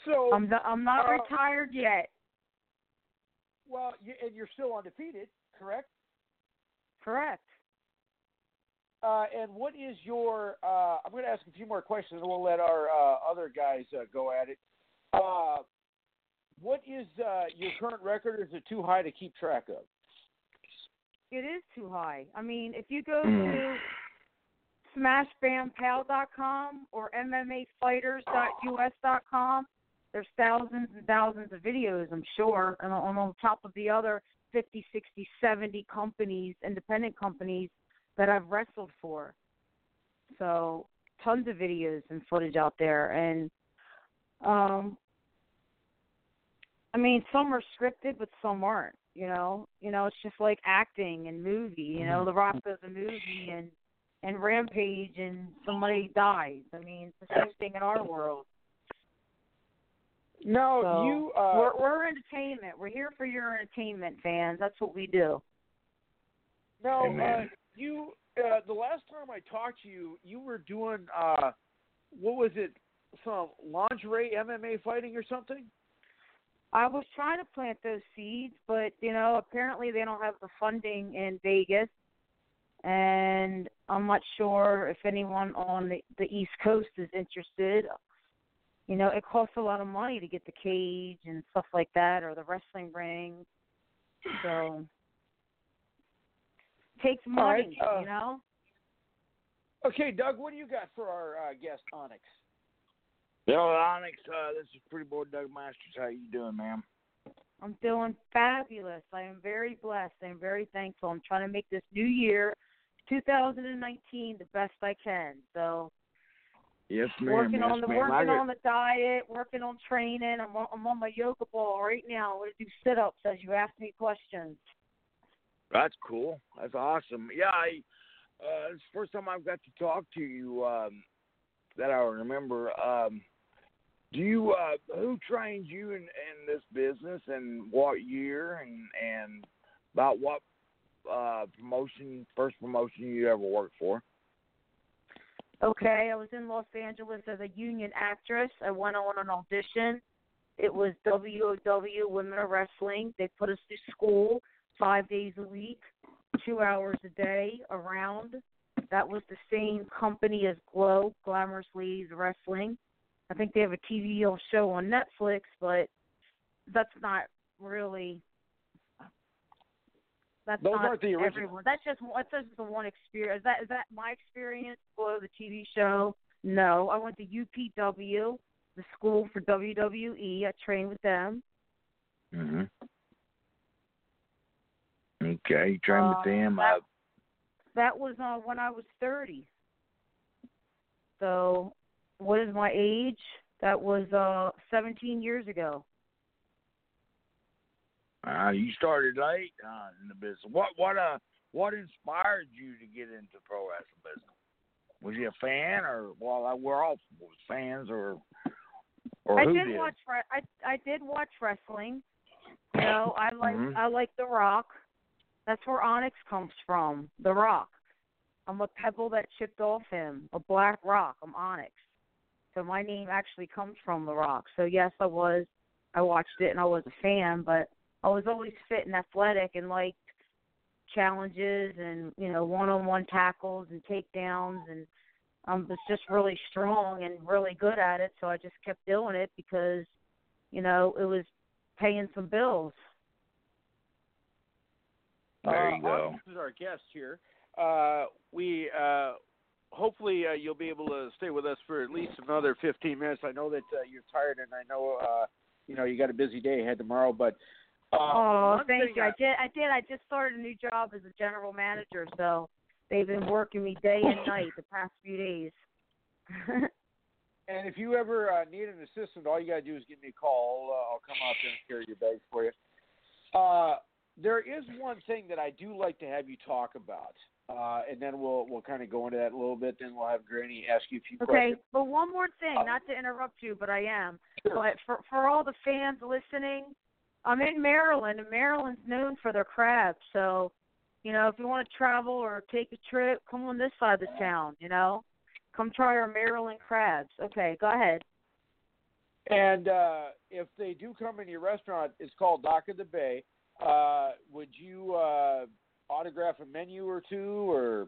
so, I'm not, I'm not uh, retired yet. Well, you, and you're still undefeated, correct? Correct. Uh, and what is your? Uh, I'm going to ask a few more questions, and we'll let our uh, other guys uh, go at it. Uh, what is uh, your current record? Or is it too high to keep track of? It is too high. I mean, if you go to smashbampal.com or MMAfighters.us.com, there's thousands and thousands of videos, I'm sure, and on, on top of the other 50, 60, 70 companies, independent companies that I've wrestled for. So, tons of videos and footage out there. And, um, I mean, some are scripted, but some aren't. You know, you know, it's just like acting and movie. You know, The Rock does a movie and and Rampage, and somebody dies. I mean, it's the same thing in our world. No, So you. Uh, we're we're entertainment. We're here for your entertainment, fans. That's what we do. No, uh, you. Uh, the last time I talked to you, you were doing uh, what was it? Some lingerie MMA fighting or something? I was trying to plant those seeds, but you know, apparently they don't have the funding in Vegas, and I'm not sure if anyone on the, the East Coast is interested. You know, it costs a lot of money to get the cage and stuff like that, or the wrestling ring. So takes All right, money, uh, you know. Okay, Doug, what do you got for our uh, guest Onyx? Yo, Onyx, uh, this is Pretty Boy Doug Masters. How you doing, ma'am? I'm doing fabulous. I am very blessed. I'm very thankful. I'm trying to make this new year, 2019, the best I can. So Yes, ma'am. working yes, on the ma'am. working I on the diet, working on training. I'm on, I'm on my yoga ball right now. I'm going to do sit-ups as you ask me questions. That's cool. That's awesome. Yeah, I uh it's the first time I've got to talk to you um that I remember. Um Do you uh who trains you in in this business and what year and and about what uh promotion first promotion you ever worked for? Okay, I was in Los Angeles as a union actress. I went on an audition. It was WOW Women of Wrestling. They put us through school five days a week, two hours a day around. That was the same company as Glow, Glamorous Ladies Wrestling. I think they have a TV show on Netflix, but that's not really. That's Those aren't the original- everyone. That's just that's just the one experience. Is that is that my experience? Glow, the TV show. No, I went to UPW, the school for WWE. I trained with them. Mhm. Okay, you trained Uh, with them. that- Uh, That was uh, when I was 30. So, what is my age? That was uh 17 years ago. Uh, you started late uh, in the business. What what uh what inspired you to get into pro wrestling business? Was you a fan, or well, we're all fans, or or I who did, watch I I did watch wrestling. You know, I like Mhm. I like The Rock. That's where Onyx comes from. The Rock. I'm a pebble that chipped off him. A black rock. I'm Onyx. So my name actually comes from The Rock. So yes, I was. I watched it and I was a fan, but I was always fit and athletic and liked challenges and you know one-on-one tackles and takedowns and I was just really strong and really good at it. So I just kept doing it because you know it was paying some bills. There you uh, go. Onyx is our guest here. Uh, we uh, hopefully uh, you'll be able to stay with us for at least another 15 minutes. I know that uh, you're tired, and I know uh, you know you got a busy day ahead tomorrow. But uh, oh, thank you. I did. I did. I just started a new job as a general manager, so they've been working me day and night the past few days. And if you ever uh, need an assistant, all you gotta do is give me a call. Uh, I'll come out there and carry your bags for you. Uh, there is one thing that I do like to have you talk about, uh, and then we'll we'll kind of go into that a little bit. Then we'll have Granny ask you a few okay, questions. but one more thing, Uh, not to interrupt you, but I am. Sure. But for for all the fans listening, I'm in Maryland, and Maryland's known for their crabs. So, you know, if you want to travel or take a trip, come on this side of the town. You know, come try our Maryland crabs. Okay, go ahead. And uh, if they do come in your restaurant, it's called Dock of the Bay. Uh, would you uh, autograph a menu or two, or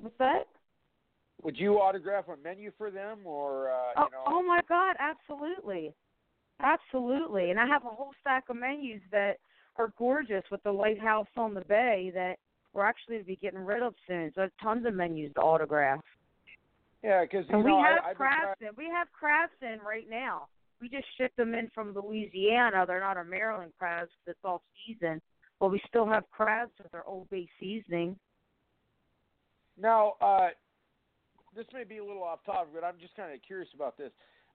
What's that? would you autograph a menu for them, or uh, Oh, you know? oh my God, absolutely, absolutely. And I have a whole stack of menus that are gorgeous with the lighthouse on the bay that we're actually to be getting rid of soon. So I have tons of menus to autograph. Yeah, because And know we have crabs in. We have crabs in right now. We just shipped them in from Louisiana. They're not our Maryland crabs 'cause it's off season, but we still have crabs with our Old Bay seasoning. Now, uh, this may be a little off topic, but I'm just kind of curious about this.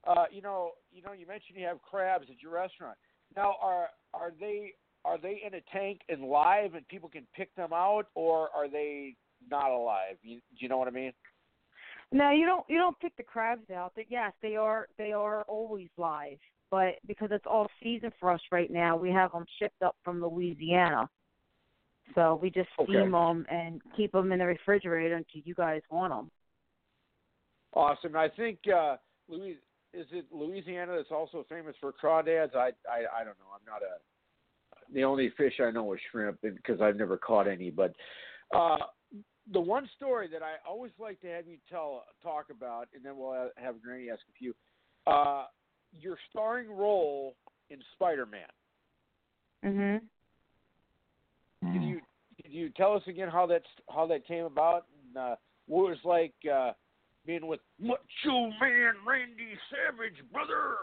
Uh, you know, you know, you mentioned you have crabs at your restaurant. Now, are are they are they in a tank and live, and people can pick them out, or are they not alive? You, do you know what I mean? No, you don't. You don't pick the crabs out. But yes, they are. They are always live. But because it's all season for us right now, we have them shipped up from Louisiana. So we just Okay. steam them and keep them in the refrigerator until you guys want them. Awesome. I think uh, Louis is it Louisiana that's also famous for crawdads. I I I don't know. I'm not a the only fish I know is shrimp because I've never caught any. But uh, the one story that I always like to have you tell talk about, and then we'll have Granny ask a few. Uh, your starring role in Spider-Man. Mhm. Can you can you tell us again how that's how that came about and uh, what it was like uh, being with Macho Man Randy Savage, brother?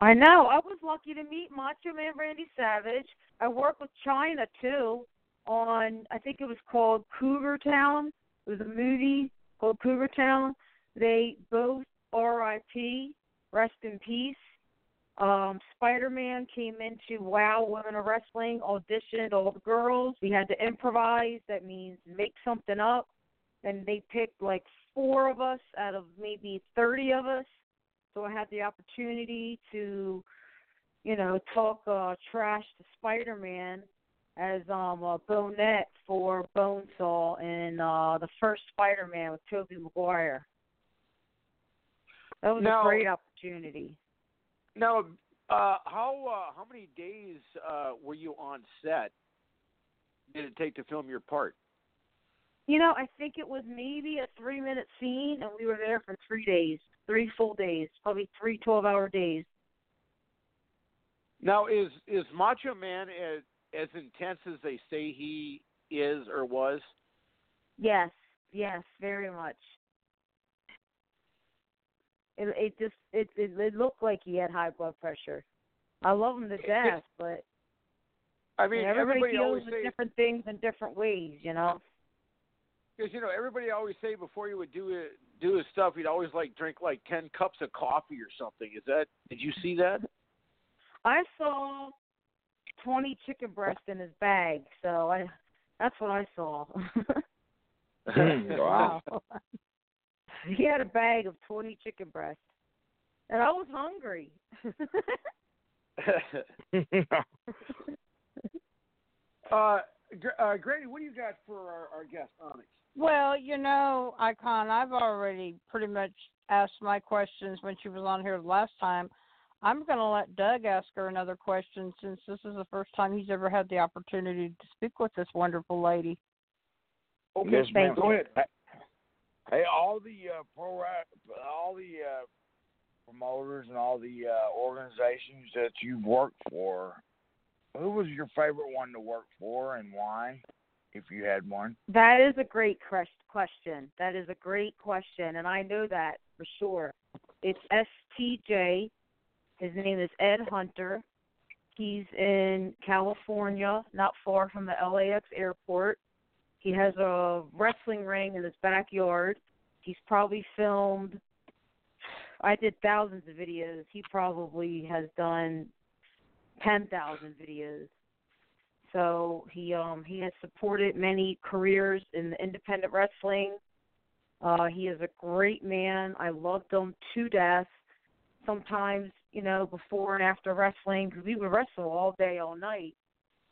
I know. I was lucky to meet Macho Man Randy Savage. I worked with Chyna too on I think it was called Cougar Town. It was a movie called Cougar Town. They both R.I.P. Rest in peace. Um, Spider Man came into Wow Women of Wrestling, auditioned all the girls. We had to improvise. That means make something up. And they picked like four of us out of maybe 30 of us so I had the opportunity to, you know, talk uh, trash to Spider Man as um a Bonette for Bonesaw in uh the first Spider Man with Tobey Maguire. That was Now- a great opportunity. Now, uh, how uh, how many days uh, were you on set? Did it take to film your part? You know, I think it was maybe a three minute scene and we were there for three days. Three full days. Probably three twelve hour days. Now, is is Macho Man as as intense as they say he is or was? Yes, yes, very much. It it just it it, it looked like he had high blood pressure. I love him to death, but I mean, everybody, everybody deals with say different things in different ways, you know. Because you know everybody always say before you would do it do his stuff, he'd always like drink like ten cups of coffee or something. Is that? Did you see that? I saw twenty chicken breasts in his bag, so I that's what I saw. Wow. he had a bag of twenty chicken breasts, and I was hungry. uh, uh, Grady, what do you got for our, our guest Onyx? Well, you know, Icon, I've already pretty much asked my questions when she was on here the last time. I'm going to let Doug ask her another question since this is the first time he's ever had the opportunity to speak with this wonderful lady. Okay, Yes, ma'am. go ahead. Hey, all the uh, pro, all the uh, promoters and all the uh, organizations that you've worked for, who was your favorite one to work for and why, if you had one? That is a great ques- question. That is a great question, and I know that for sure. It's STJ. His name is Ed Hunter. He's in California, not far from the LAX airport. He has a wrestling ring in his backyard. He's probably filmed. I did thousands of videos. He probably has done ten thousand videos. So he um he has supported many careers in the independent wrestling. Uh he is a great man. I loved him to death. Sometimes, you know, before and after wrestling, because we would wrestle all day, all night.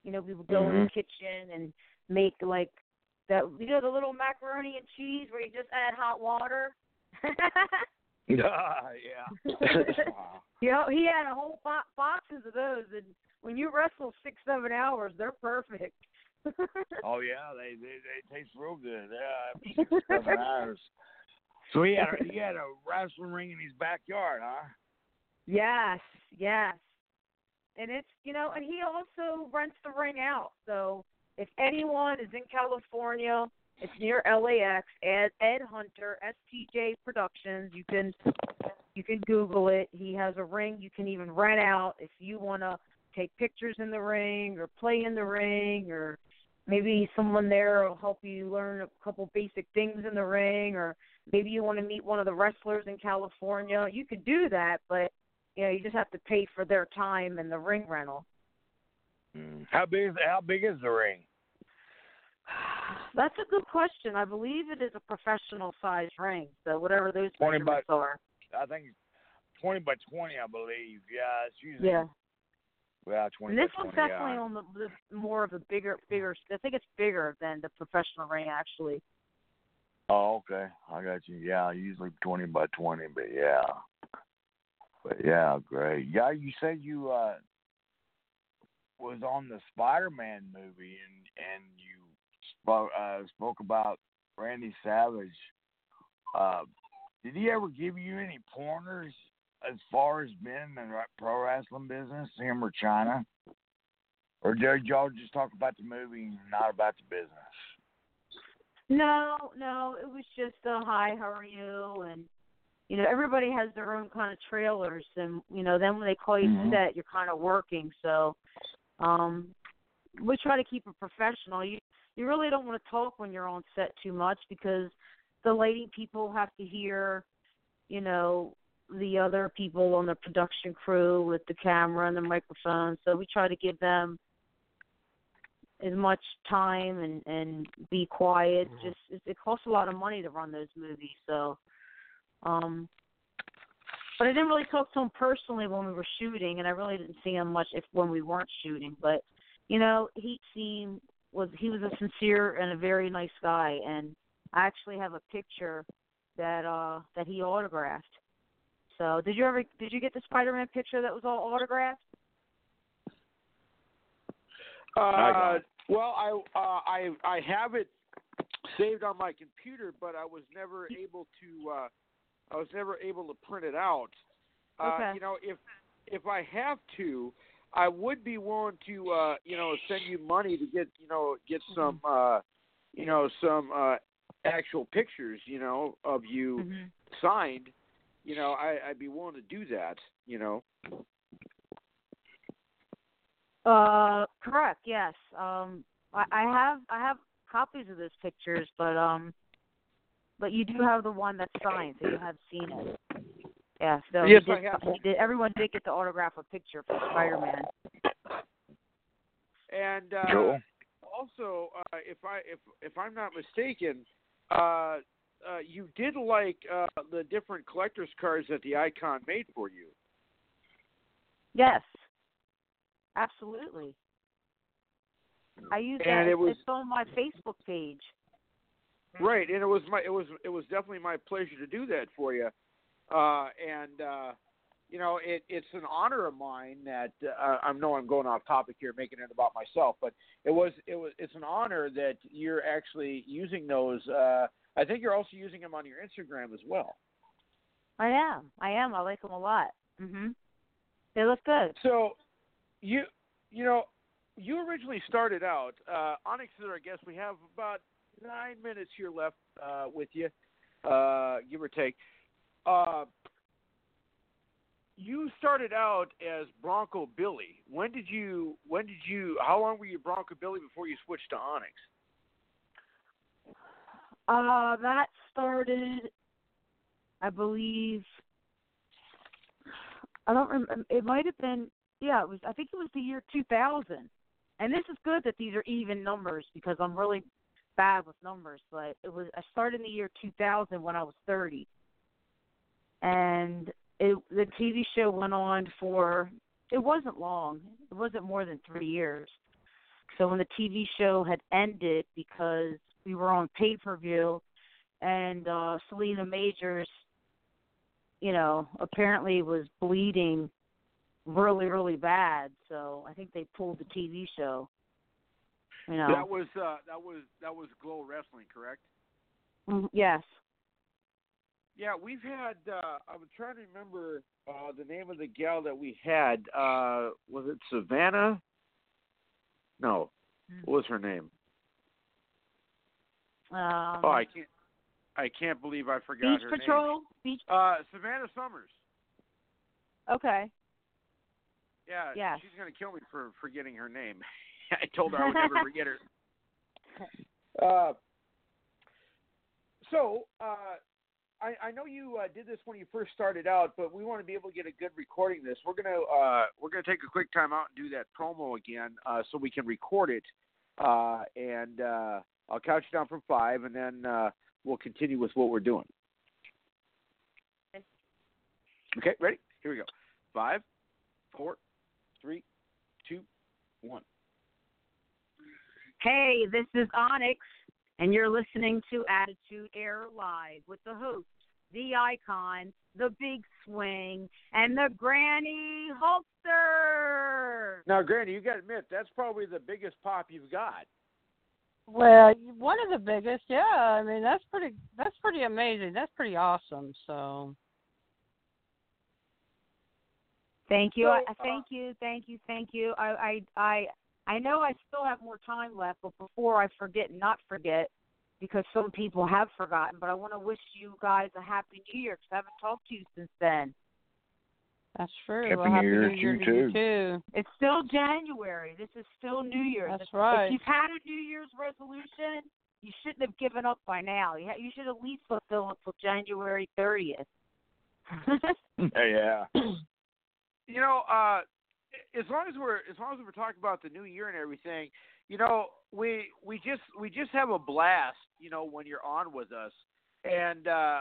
You know, we would go in the kitchen and make like that. You know, the little macaroni and cheese where you just add hot water. yeah. you know, he had a whole bo- boxes of those, and when you wrestle six, seven hours, they're perfect. Oh yeah, they they, they taste real good. Yeah, six, seven hours. So he had a, he had a wrestling ring in his backyard, huh? Yes, yes. And it's you know, and he also rents the ring out. So if anyone is in California, it's near LAX. Ed Ed Hunter, STJ Productions. You can you can Google it. He has a ring you can even rent out if you want to take pictures in the ring or play in the ring or maybe someone there will help you learn a couple basic things in the ring or maybe you want to meet one of the wrestlers in California. You could do that, but you know, you just have to pay for their time and the ring rental. Mm. How big is how big is the ring? That's a good question. I believe it is a professional size ring, so whatever those 20 measurements are. I think twenty by twenty, I believe. Yeah, it's usually Yeah. Twenty And this one's definitely yeah. on the, the more of a bigger, bigger. I think it's bigger than the professional ring, actually. Oh, okay. I got you. Yeah, usually twenty by twenty, but yeah. But yeah, great. Yeah, you said you uh was on the Spider Man movie and and you spoke uh spoke about Randy Savage. Uh did he ever give you any pointers as far as being in the pro wrestling business, him or Chyna? Or did y'all just talk about the movie and not about the business? No, no, it was just a hi, how are you? And you know, everybody has their own kind of trailers, and you know, then when they call you Mhm. set, you're kind of working. So, um, we try to keep it professional. You you really don't want to talk when you're on set too much because the lighting people have to hear, you know, the other people on the production crew with the camera and the microphone. So we try to give them as much time and and be quiet. Just it, it costs a lot of money to run those movies, so um but I didn't really talk to him personally when we were shooting, and I really didn't see him much if when we weren't shooting. But you know, he seemed was he was a sincere and a very nice guy, and I actually have a picture that uh that he autographed. So did you ever did you get the Spider-Man picture that was all autographed? Uh, well, I uh, I I have it saved on my computer, but I was never able to. Uh, I was never able to print it out. Uh, Okay. You know, if if I have to, I would be willing to, uh, you know, send you money to get, you know, get some, uh, you know, some uh, actual pictures, you know, of you Mm-hmm. signed. You know, I, I'd be willing to do that. You know. Uh, correct. Yes. Um, I, I have I have copies of those pictures, but um, but you do have the one that's signed, so you have seen it. Yeah. So Yes, he I did, have. he did, everyone did get to autograph a picture for Spider-Man. And uh, Cool. also, uh, if I if if I'm not mistaken, uh, uh, you did like uh, the different collector's cards that the icon made for you. Yes. Absolutely. I use And that. it was- it's on my Facebook page. Right, and it was my it was it was definitely my pleasure to do that for you. Uh, and uh, you know, it, it's an honor of mine that uh, I know I'm going off topic here, making it about myself, but it was it was it's an honor that you're actually using those. Uh, I think you're also using them on your Instagram as well. I am. I am. I like them a lot. Mhm. They look good. So, you you know, you originally started out. Uh, Onyx is our guest. We have about nine minutes here left uh, with you, uh, give or take. Uh, you started out as Bronco Billy. When did you? When did you? How long were you Bronco Billy before you switched to Onyx? Uh, that started, I believe. I don't remember. It might have been. Yeah, it was. I think it was the year 2000. And this is good that these are even numbers because I'm really bad with numbers. But it was. I started in the year 2000 when I was 30. And it the TV show went on for. It wasn't long. It wasn't more than three years. So when the TV show had ended because we were on pay per view, and uh, Selina Majors, you know, apparently was bleeding really, really bad. So I think they pulled the TV show. You know. That was uh, that was that was Glow Wrestling, correct? Mhm, yes. Yeah, we've had. Uh, I'm trying to remember uh, the name of the gal that we had. Uh, was it Savannah? No. What was her name? Um, oh, I can't. I can't believe I forgot Beach her Patrol. Beach. name. Uh, Savannah Summers. Okay. Yeah, Yes. she's gonna kill me for forgetting her name. I told her I would never forget her. Uh, so, uh, I, I know you uh, did this when you first started out, but we want to be able to get a good recording of this. We're gonna uh, we're gonna take a quick time out and do that promo again, uh, so we can record it, uh, and uh, I'll count you down from five, and then uh, we'll continue with what we're doing. Okay, ready? Here we go. Five, four, three, two, one. Hey, this is Onyx, and you're listening to Attitude Era Live with the host, the icon, the big swing, and the Granny Hulkster. Now, Granny, you got to admit that's probably the biggest pop you've got. Well, one of the biggest, yeah. I mean, that's pretty. That's pretty amazing. That's pretty awesome. So, Thank you. So, uh, thank you. Thank you. Thank you. I, I, I, I know I still have more time left, but before I forget, and not forget, because some people have forgotten. But I want to wish you guys a happy New Year because I haven't talked to you since then. That's true. Happy well, New happy Year New to Year you to you too. too. It's still January. This is still New Year's. That's if, right. If you've had a New Year's resolution, you shouldn't have given up by now. You, ha- you should at least fulfill it until January 30th. yeah. You know, uh, as long as we're as long as we're talking about the new year and everything, you know, we we just we just have a blast, you know, when you're on with us, and uh,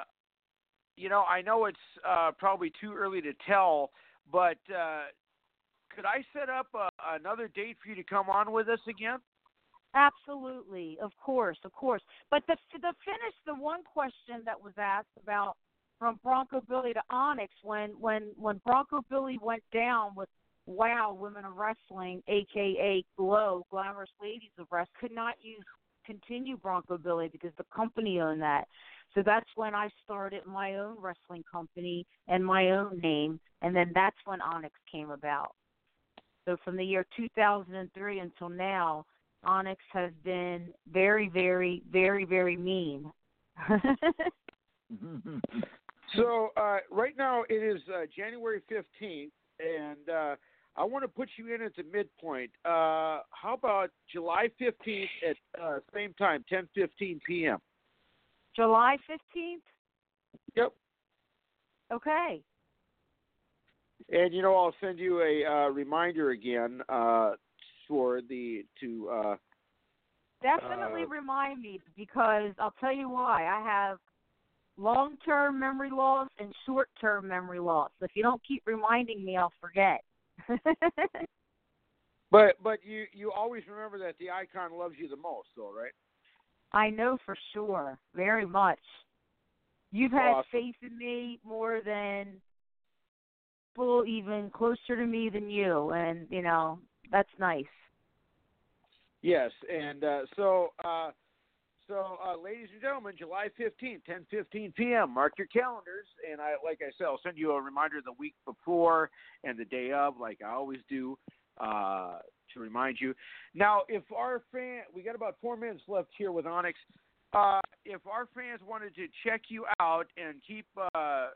you know, I know it's uh, probably too early to tell, but uh, could I set up a, another date for you to come on with us again? Absolutely, of course, of course. But the the finish, the one question that was asked about from Bronco Billy to Onyx when when when Bronco Billy went down with Wow Women of Wrestling, aka Glow Glamorous Ladies of Wrestling, could not use continue Bronco Billy because the company owned that. So that's when I started my own wrestling company and my own name, and then that's when Onyx came about. So from the year 2003 until now, Onyx has been very, very, very, very mean. So uh, right now it is uh, January fifteenth, and uh, I want to put you in at the midpoint. Uh, how about July fifteenth at uh, same time, ten fifteen p.m. July 15th? Yep. Okay. And you know I'll send you a uh, reminder again uh, for the to. Uh, Definitely Uh, remind me because I'll tell you why. I have long term memory loss and short term memory loss. If you don't keep reminding me, I'll forget. but but you you always remember that the icon loves you the most, though, right? I know for sure, very much. You've had Awesome. faith in me more than people even closer to me than you, and you know that's nice. Yes, and uh, so uh, so uh, ladies and gentlemen, July fifteenth, ten fifteen p.m. Mark your calendars, and I like I said, I'll send you a reminder the week before and the day of, like I always do, uh, to remind you. Now, if our fan, we got about four minutes left here with Onyx. Uh, if our fans wanted to check you out and keep uh,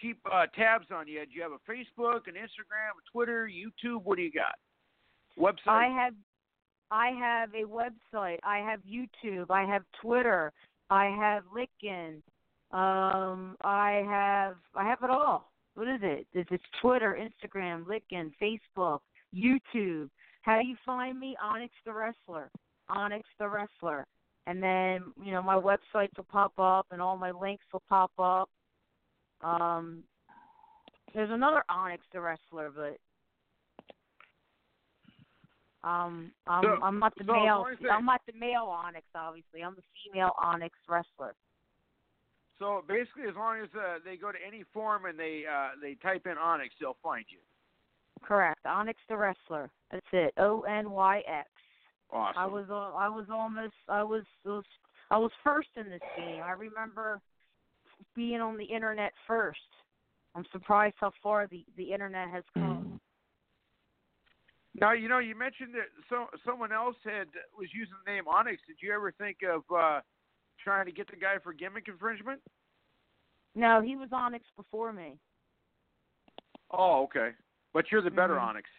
keep uh, tabs on you, do you have a Facebook, an Instagram, a Twitter, YouTube? What do you got? Website? I have I have a website. I have YouTube. I have Twitter. I have LinkedIn. Um, I have I have it all. What is it? It's, it's Twitter, Instagram, LinkedIn, Facebook, YouTube. How do you find me? Onyx the Wrestler. Onyx the Wrestler. And then, you know, my websites will pop up and all my links will pop up. Um there's another Onyx the Wrestler, but um, I'm So- I'm not the so male. long as they- I'm not the male Onyx, obviously. I'm the female Onyx wrestler. So basically, as long as uh, they go to any forum and they uh, they type in Onyx, they'll find you. Correct. Onyx the wrestler. That's it. O N Y X. Awesome. I was al- I was almost I was, was I was first in this game. I remember being on the internet first. I'm surprised how far the the internet has come. Now you know you mentioned that so someone else had was using the name Onyx. Did you ever think of uh, trying to get the guy for gimmick infringement? No, he was Onyx before me. Oh, okay. But you're the better Mhm. Onyx.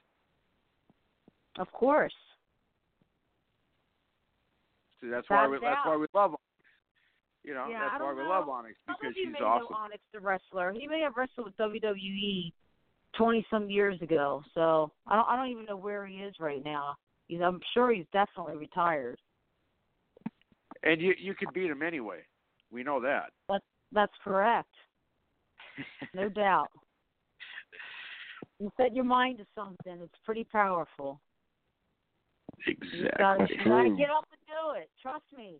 Of course. See, that's why we, Without that's why we love Onyx. You know, Yeah, that's why we know. love Onyx because of you he's may awesome. know Onyx the wrestler. He may have wrestled with WWE twenty some years ago. So I don't I don't even know where he is right now. He's I'm sure he's definitely retired. And you you could beat him anyway. We know that. That's that's correct. No doubt. You set your mind to something, it's pretty powerful. You gotta, Exactly. you gotta get up and do it. Trust me.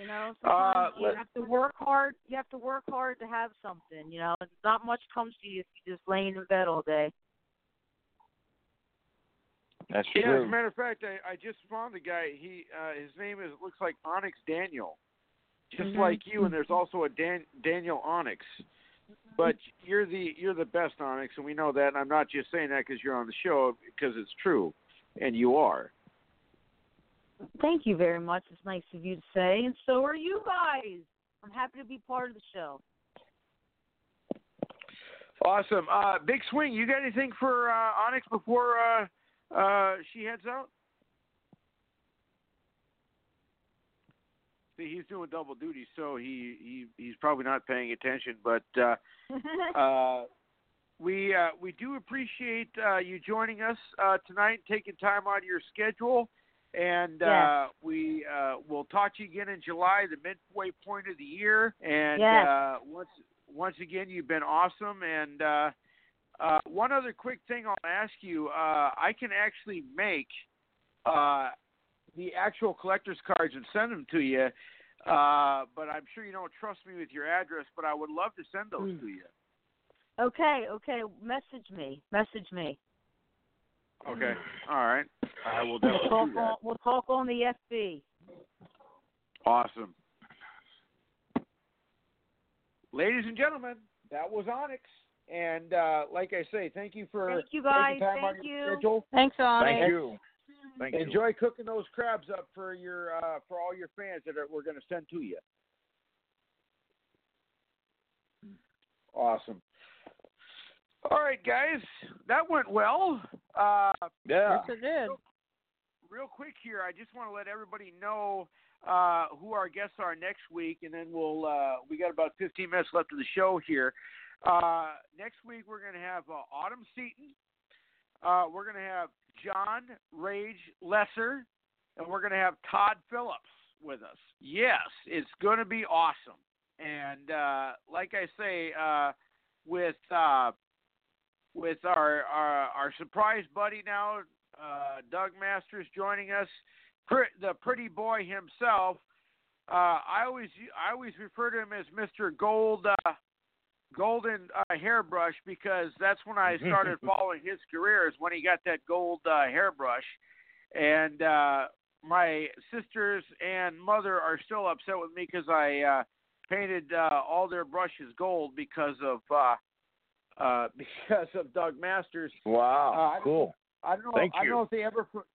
You know, sometimes Uh, you let- have to work hard. You have to work hard to have something. You know, not much comes to you if you're just laying in bed all day. That's Yeah, as a matter of fact, I, I just found a guy. He uh, his name is looks like Onyx Daniel, just Mhm. like you. And there's also a Dan, Daniel Onyx. But you're the you're the best Onyx, and we know that. And I'm not just saying that because you're on the show, because it's true, and you are. Thank you very much. It's nice of you to say, and so are you guys. I'm happy to be part of the show. Awesome. Uh, Big Swing, you got anything for uh, Onyx before uh, uh, she heads out? See, he's doing double duty, so he, he he's probably not paying attention. But uh, uh, we uh, we do appreciate uh, you joining us uh, tonight, taking time out of your schedule, and uh, we uh, we'll talk to you again in July, the midway point of the year. And Yes. uh, once once again, you've been awesome. And uh, uh, one other quick thing I'll ask you: uh, I can actually make uh, the actual collector's cards and send them to you. Uh, but I'm sure you don't trust me with your address. But I would love to send those to you. Okay, okay. Message me. Message me. Okay. All right. I will We'll talk do that. on, we'll talk on the FB. Awesome. Ladies and gentlemen, that was Onyx. And uh, like I say, thank you for Thank you guys. taking time out of Thank your you. schedule. Thanks, Onyx. Thank you. Thank you. Enjoy cooking those crabs up for your uh, for all your fans that are, we're going to send to you. Awesome. All right, guys, that went well. Uh, Yeah. Yes, it did. real quick here, I just want to let everybody know uh, who our guests are next week, and then we'll uh, we got about 15 minutes left of the show here. Uh, next week we're going to have uh, Autumn Seaton. Uh, we're going to have John Rage Lesser, and we're going to have Todd Phillips with us. Yes, it's going to be awesome. And uh, like I say, uh, with uh, with our, our our surprise buddy now, uh, Doug Masters joining us, the pretty boy himself. Uh, I always I always refer to him as Mr. Gold uh, Golden uh, Hairbrush because that's when I started following his career. Is when he got that gold uh, hairbrush, and uh, my sisters and mother are still upset with me because I uh, painted uh, all their brushes gold because of uh, uh, because of Doug Masters. Wow. Uh, cool. I don't know. Thank I don't you. know if they ever. for-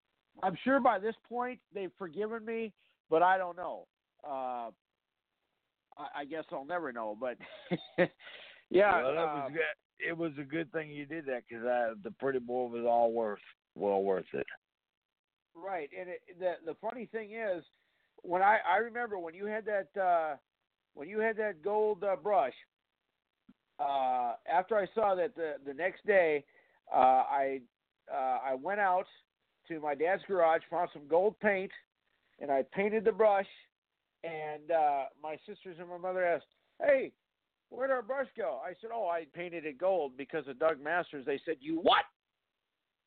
I'm sure by this point they've forgiven me, but I don't know. Uh, I, I guess I'll never know. But yeah, Well, that uh, was good. It was a good thing you did that because the pretty boy was all worth well worth it. right. And it, the the funny thing is, when I I remember when you had that uh, when you had that gold uh, brush. Uh, after I saw that the the next day, uh, I uh, I went out to my dad's garage, found some gold paint, and I painted the brush. And uh, my sisters and my mother asked, "Hey, where'd our brush go?" I said, "Oh, I painted it gold because of Doug Masters." They said, "You what?"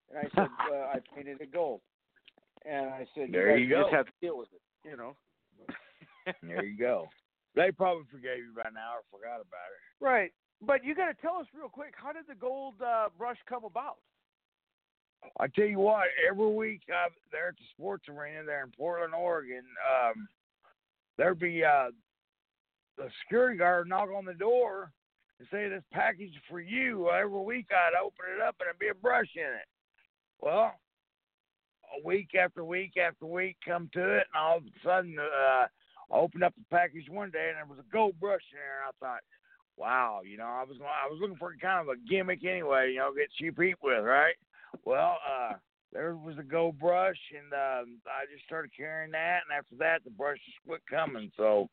And I said, uh, "I painted it gold." And I said, There guys you go. just have to deal with it, you know." There you go. They probably forgave you by now or forgot about it. Right. But you got to tell us real quick, how did the gold uh, brush come about? I tell you what, every week uh, there at the sports arena there in Portland, Oregon, um, there'd be uh, the security guard knock on the door and say, "This package for you." Every week I'd open it up and there'd be a brush in it. Well, week after week after week come to it, and all of a sudden uh, I opened up the package one day and there was a gold brush in there, and I thought. Wow, you know, I was I was looking for kind of a gimmick anyway, you know, get cheap heat with, right? Well, uh, there was a gold brush, and um, I just started carrying that. And after that, the brushes quit coming. So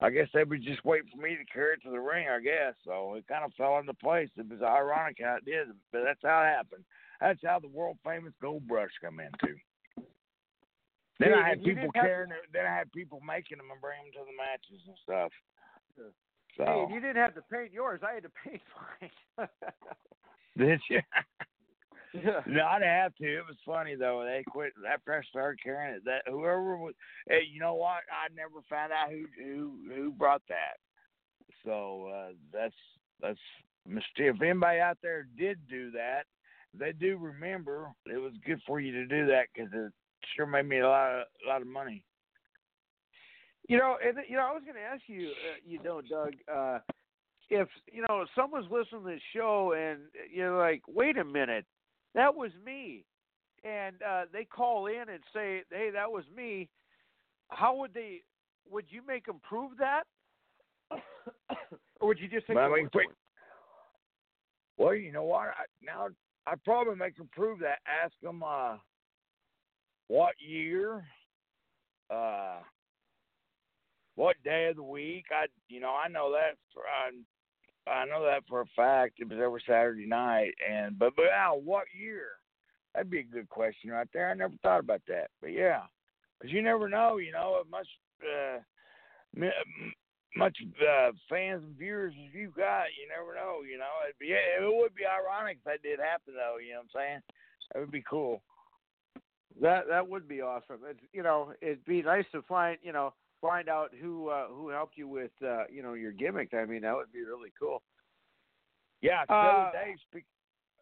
I guess they were just waiting for me to carry it to the ring. I guess so. It kind of fell into place. It was ironic how it did, but that's how it happened. That's how the world famous gold brush come into. Then Hey, I had people have- carrying it. Then I had people making them and bringing them to the matches and stuff. So Hey, you didn't have to paint yours. I had to paint mine. did you? yeah. No, I didn't have to. It was funny though. They quit after I started carrying it. That whoever was, hey, you know what? I never found out who who who brought that. So uh, that's that's mysterious. If anybody out there did do that, they do remember. It was good for you to do that because it sure made me a lot of a lot of money. You know, and you know, I was going to ask you, uh, you know, Doug, uh, if you know someone's listening to this show and you're like, wait a minute, that was me, and uh, they call in and say, hey, that was me. How would they? Would you make them prove that, or would you just take Well, I their mean, quick- Well, you know what? I, now I'd probably make them prove that. Ask them uh, what year, uh, what day of the week. I, you know, I know that for I, I know that for a fact. It was every Saturday night, and but but now what year? That'd be a good question right there. I never thought about that, but yeah, because you never know. You know, as much uh, much uh, fans and viewers as you got, you never know. You know, it'd be it would be ironic if that did happen, though. You know what I'm saying? That would be cool. That that would be awesome. It's, you know, it'd be nice to find you know find out who uh, who helped you with uh, you know your gimmick. I mean, that would be really cool. Yeah, the Uh, other day, speak,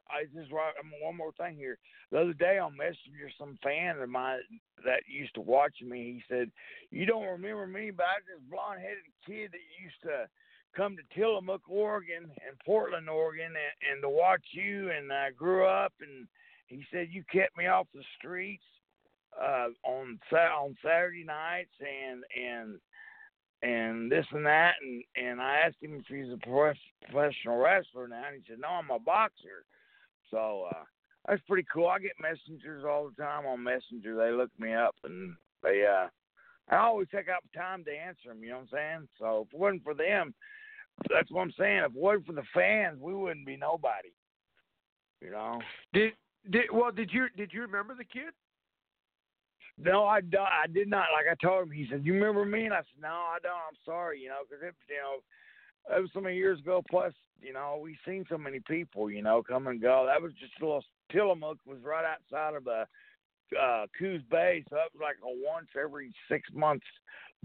I just. I mean, one more thing here. The other day on Messenger, some fan of mine that used to watch me, he said, "You don't remember me, but I was this blonde-headed kid that used to come to Tillamook, Oregon, and Portland, Oregon, and, and to watch you. And I grew up, and he said you kept me off the streets uh, on on Saturday nights, and and and this and that, and and I asked him if he's a prof- professional wrestler now, and he said, "No, I'm a boxer." So uh, that's pretty cool. I get messengers all the time on Messenger. They look me up, and they uh, I always take out time to answer them. You know what I'm saying? So if it wasn't for them, that's what I'm saying. If it wasn't for the fans, we wouldn't be nobody. You know. Did did well? Did you did you remember the kid? No, I, don't. I did not. Like I told him, he said, "You remember me?" And I said, "No, I don't. I'm sorry." You know, because it, you know, it was so many years ago. Plus, you know, we've seen so many people, you know, come and go. That was just a little. Tillamook was right outside of the uh, Coos Bay, so that was like a once every six months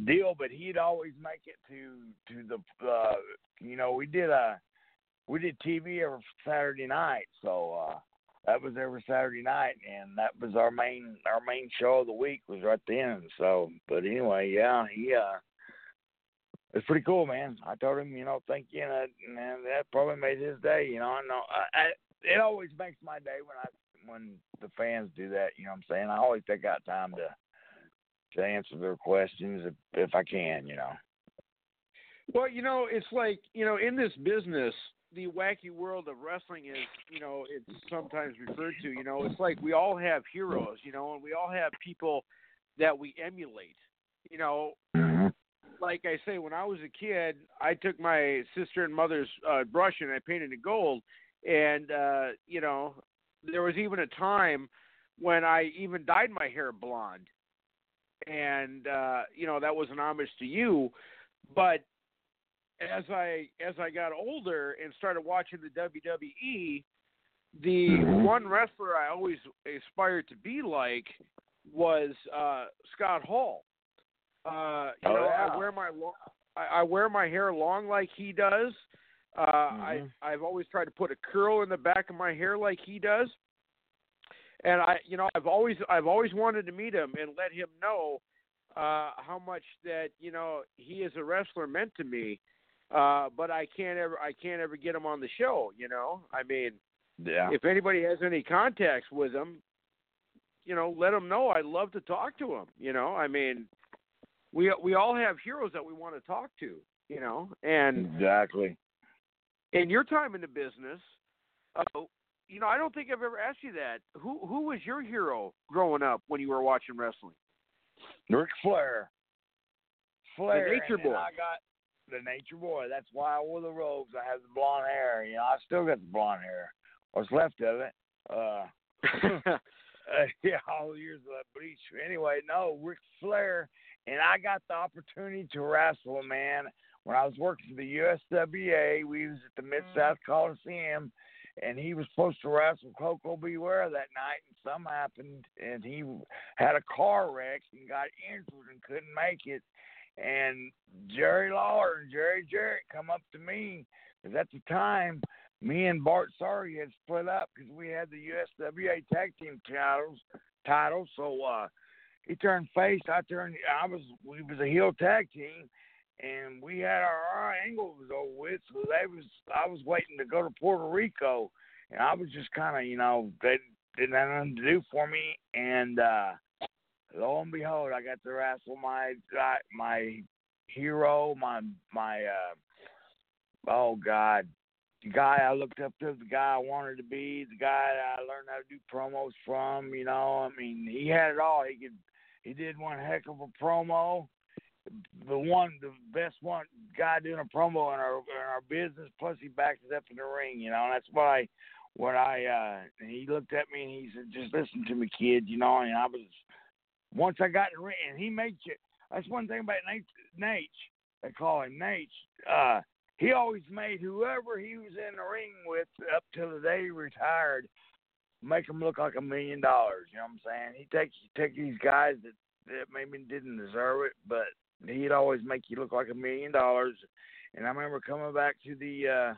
deal. But he'd always make it to to the. Uh, you know, we did a we did TV every Saturday night, so. uh that was every Saturday night, and that was our main our main show of the week was right then. So, but anyway, yeah, he uh, it's pretty cool, man. I told him, you know, thank you, and, man, that probably made his day. You know, I know I, I, it always makes my day when I when the fans do that. You know what I'm saying? I always take out time to to answer their questions if if I can. You know. Well, you know, it's like you know, in this business, the wacky world of wrestling is, you know, it's sometimes referred to. You know, it's like we all have heroes, you know, and we all have people that we emulate. You know, like I say, when I was a kid, I took my sister and mother's uh, brush and I painted it gold, and uh, you know, there was even a time when I even dyed my hair blonde, and uh, you know that was an homage to you, but as I as I got older and started watching the WWE, the one wrestler I always aspired to be like was uh, Scott Hall. Uh, you Oh, know, yeah. I wear my I, I wear my hair long like he does. Uh, I I've always tried to put a curl in the back of my hair like he does. And I, you know, I've always I've always wanted to meet him and let him know uh, how much that you know he as a wrestler meant to me uh but i can't ever i can't ever get him on the show you know i mean Yeah. if anybody has any contacts with him you know let him know i'd love to talk to him you know i mean we we all have heroes that we want to talk to you know and exactly in your time in the business uh, you know i don't think i've ever asked you that who who was your hero growing up when you were watching wrestling Ric Flair. Flair. Nature and then Boy. I got the Nature Boy. That's why I wore the robes. I have the blonde hair. You know, I still got the blonde hair. What's left of it. Uh, uh, yeah, all the years of that bleach. Anyway, no, Ric Flair, and I got the opportunity to wrestle man. When I was working for the USWA, we was at the Mid South Coliseum, and he was supposed to wrestle Koko B. Ware that night, and something happened, and he had a car wreck and got injured and couldn't make it. And Jerry Lawler and Jerry Jarrett come up to me because at the time, me and Bart Sawyer had split up because we had the USWA tag team titles. Titles, so uh, he turned face. I turned. I was. We was a heel tag team, and we had our, our angle was over with. So they was. I was waiting to go to Puerto Rico, and I was just kind of, you know, they didn't have nothing to do for me, and uh lo and behold, I got to wrestle my my hero, my my uh oh god, the guy I looked up to, the guy I wanted to be, the guy I learned how to do promos from. You know, I mean, he had it all. He could, he did one heck of a promo. The one, the best one guy doing a promo in our in our business. Plus, he backed it up in the ring. You know, and that's I, what I. uh He looked at me and he said, "Just listen to me, kid." You know, and I was once I got in and he made you. That's one thing about Nate. Nate, they call him Nate. Uh, he always made whoever he was in the ring with up till the day he retired make him look like a million dollars. You know what I'm saying? He takes take these guys that that maybe didn't deserve it, but he'd always make you look like a million dollars. And I remember coming back to the uh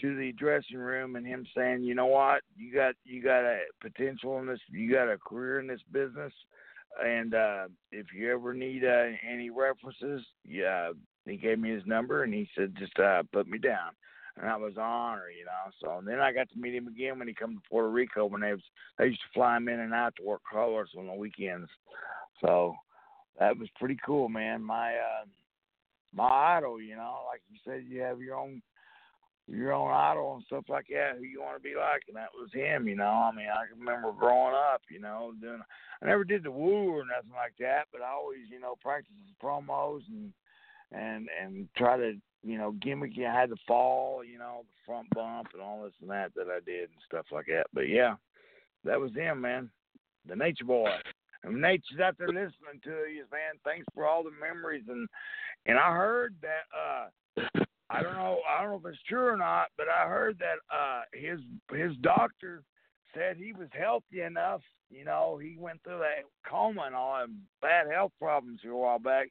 to the dressing room and him saying, "You know what? You got you got a potential in this. You got a career in this business, and uh if you ever need uh, any references, yeah." He gave me his number and he said, "Just uh put me down." And I was an honor, you know. So and then I got to meet him again when he come to Puerto Rico when they was they used to fly him in and out to work colors on the weekends. So that was pretty cool, man. My uh my idol, you know, like you said, you have your own your own idol and stuff like that, who you want to be like, and that was him, you know. I mean, I can remember growing up, you know, doing. I never did the woo or nothing like that, but I always, you know, practiced promos and and and try to, you know, gimmick. I had the fall, you know, the front bump and all this and that that I did and stuff like that. But yeah, that was him, man, the Nature Boy. And Nature's out there listening to you, man. Thanks for all the memories and and I heard that uh I don't know I don't know if it's true or not, but I heard that uh his his doctor said he was healthy enough, you know, he went through that coma and all and bad health problems a while back.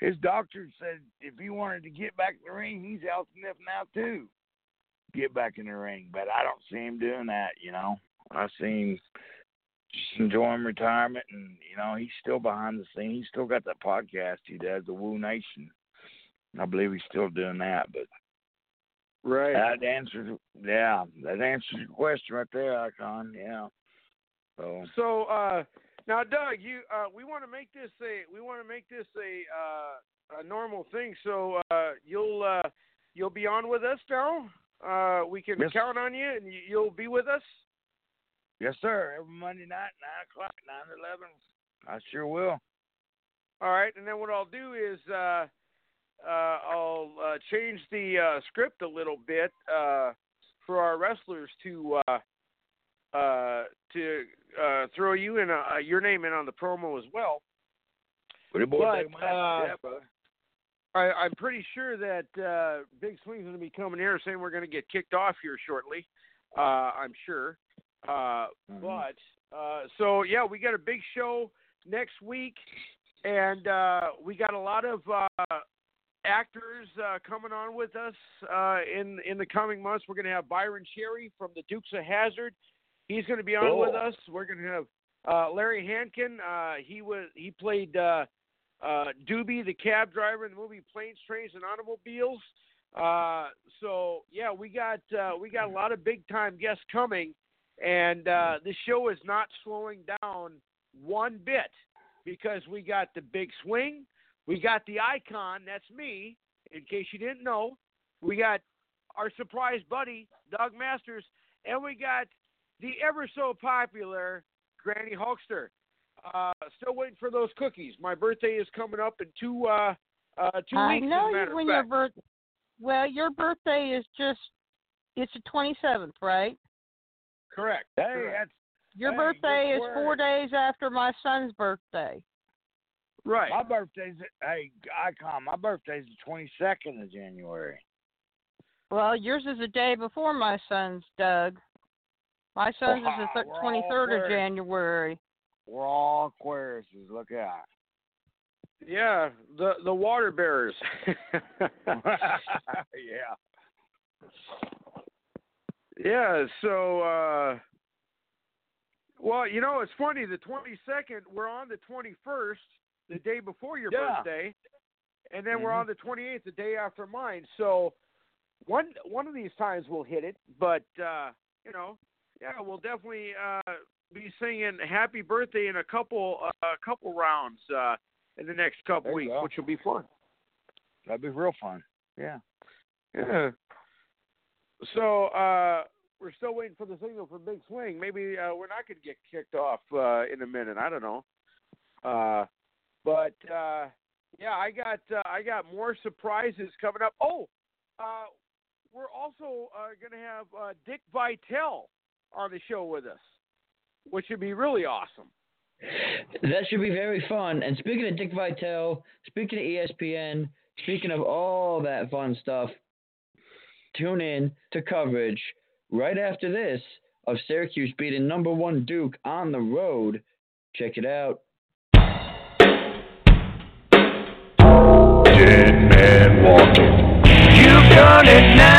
His doctor said if he wanted to get back in the ring, he's healthy enough now too. Get back in the ring. But I don't see him doing that, you know. I see him just enjoying retirement and you know, he's still behind the scene. He's still got that podcast he does, the Woo Nation. I believe he's still doing that, but Right. that answers yeah, that answers your question right there, Icon, yeah. So So uh now Doug, you uh we want to make this a we want to make this a uh a normal thing. So uh you'll uh you'll be on with us now. Uh we can Yes. count on you and you, you'll be with us. Yes, sir. Every Monday night, nine o'clock, nine to eleven. I sure will. All right, and then what I'll do is uh, uh, I'll uh, change the uh, script a little bit uh, for our wrestlers to uh, uh, to uh, throw you in uh, your name in on the promo as well. But, yeah. I, I'm pretty sure that uh, Big Swing's is going to be coming here saying we're going to get kicked off here shortly. Uh, I'm sure. Uh, Mhm. But uh, so yeah, we got a big show next week, and uh, we got a lot of uh, actors uh, coming on with us uh, in in the coming months. We're going to have Byron Cherry from the Dukes of Hazzard. He's going to be on Cool. with us. We're going to have uh, Larry Hankin. Uh, he was he played uh, uh, Doobie, the cab driver in the movie Planes, Trains, and Automobiles. Uh, so yeah, we got uh, we got a lot of big time guests coming, and uh, the show is not slowing down one bit because we got the big swing, we got the icon, that's me. In case you didn't know, we got our surprise buddy Doug Masters, and we got the ever so popular Granny Hulkster. Uh, still waiting for those cookies. My birthday is coming up in two uh, uh, two I weeks. know as a you matter when of your fact. birth. Well, your birthday is just it's the twenty seventh, right? Correct. Hey, correct. that's Your Hey, birthday is four days after my son's birthday. Right. my birthday's. Hey, Icon, my birthday's the twenty second of January. Well, yours is the day before my son's, Doug. My son's is the we're all twenty third of January. We're all Aquariuses. Look out. Yeah, the the water bearers. yeah. yeah, so uh well, you know, it's funny, the 22nd, we're on the 21st, the day before your Yeah. birthday, and then we're Mhm. on the 28th, the day after mine. So one one of these times we'll hit it, but uh, you know, yeah, we'll definitely uh be singing happy birthday in a couple uh, a couple rounds uh in the next couple weeks, go. which will be fun. That'd be real fun. Yeah. Yeah. So uh, we're still waiting for the signal for Big Swing. Maybe uh, we're not going to get kicked off uh, in a minute. I don't know. Uh, but uh, yeah, I got uh, I got more surprises coming up. Oh, uh, we're also uh, going to have uh, Dick Vitale on the show with us, which would be really awesome. That should be very fun. And speaking of Dick Vitale, speaking of ESPN, speaking of all that fun stuff, tune in to coverage right after this of Syracuse beating number one Duke on the road. Check it out. walking. You've done it now.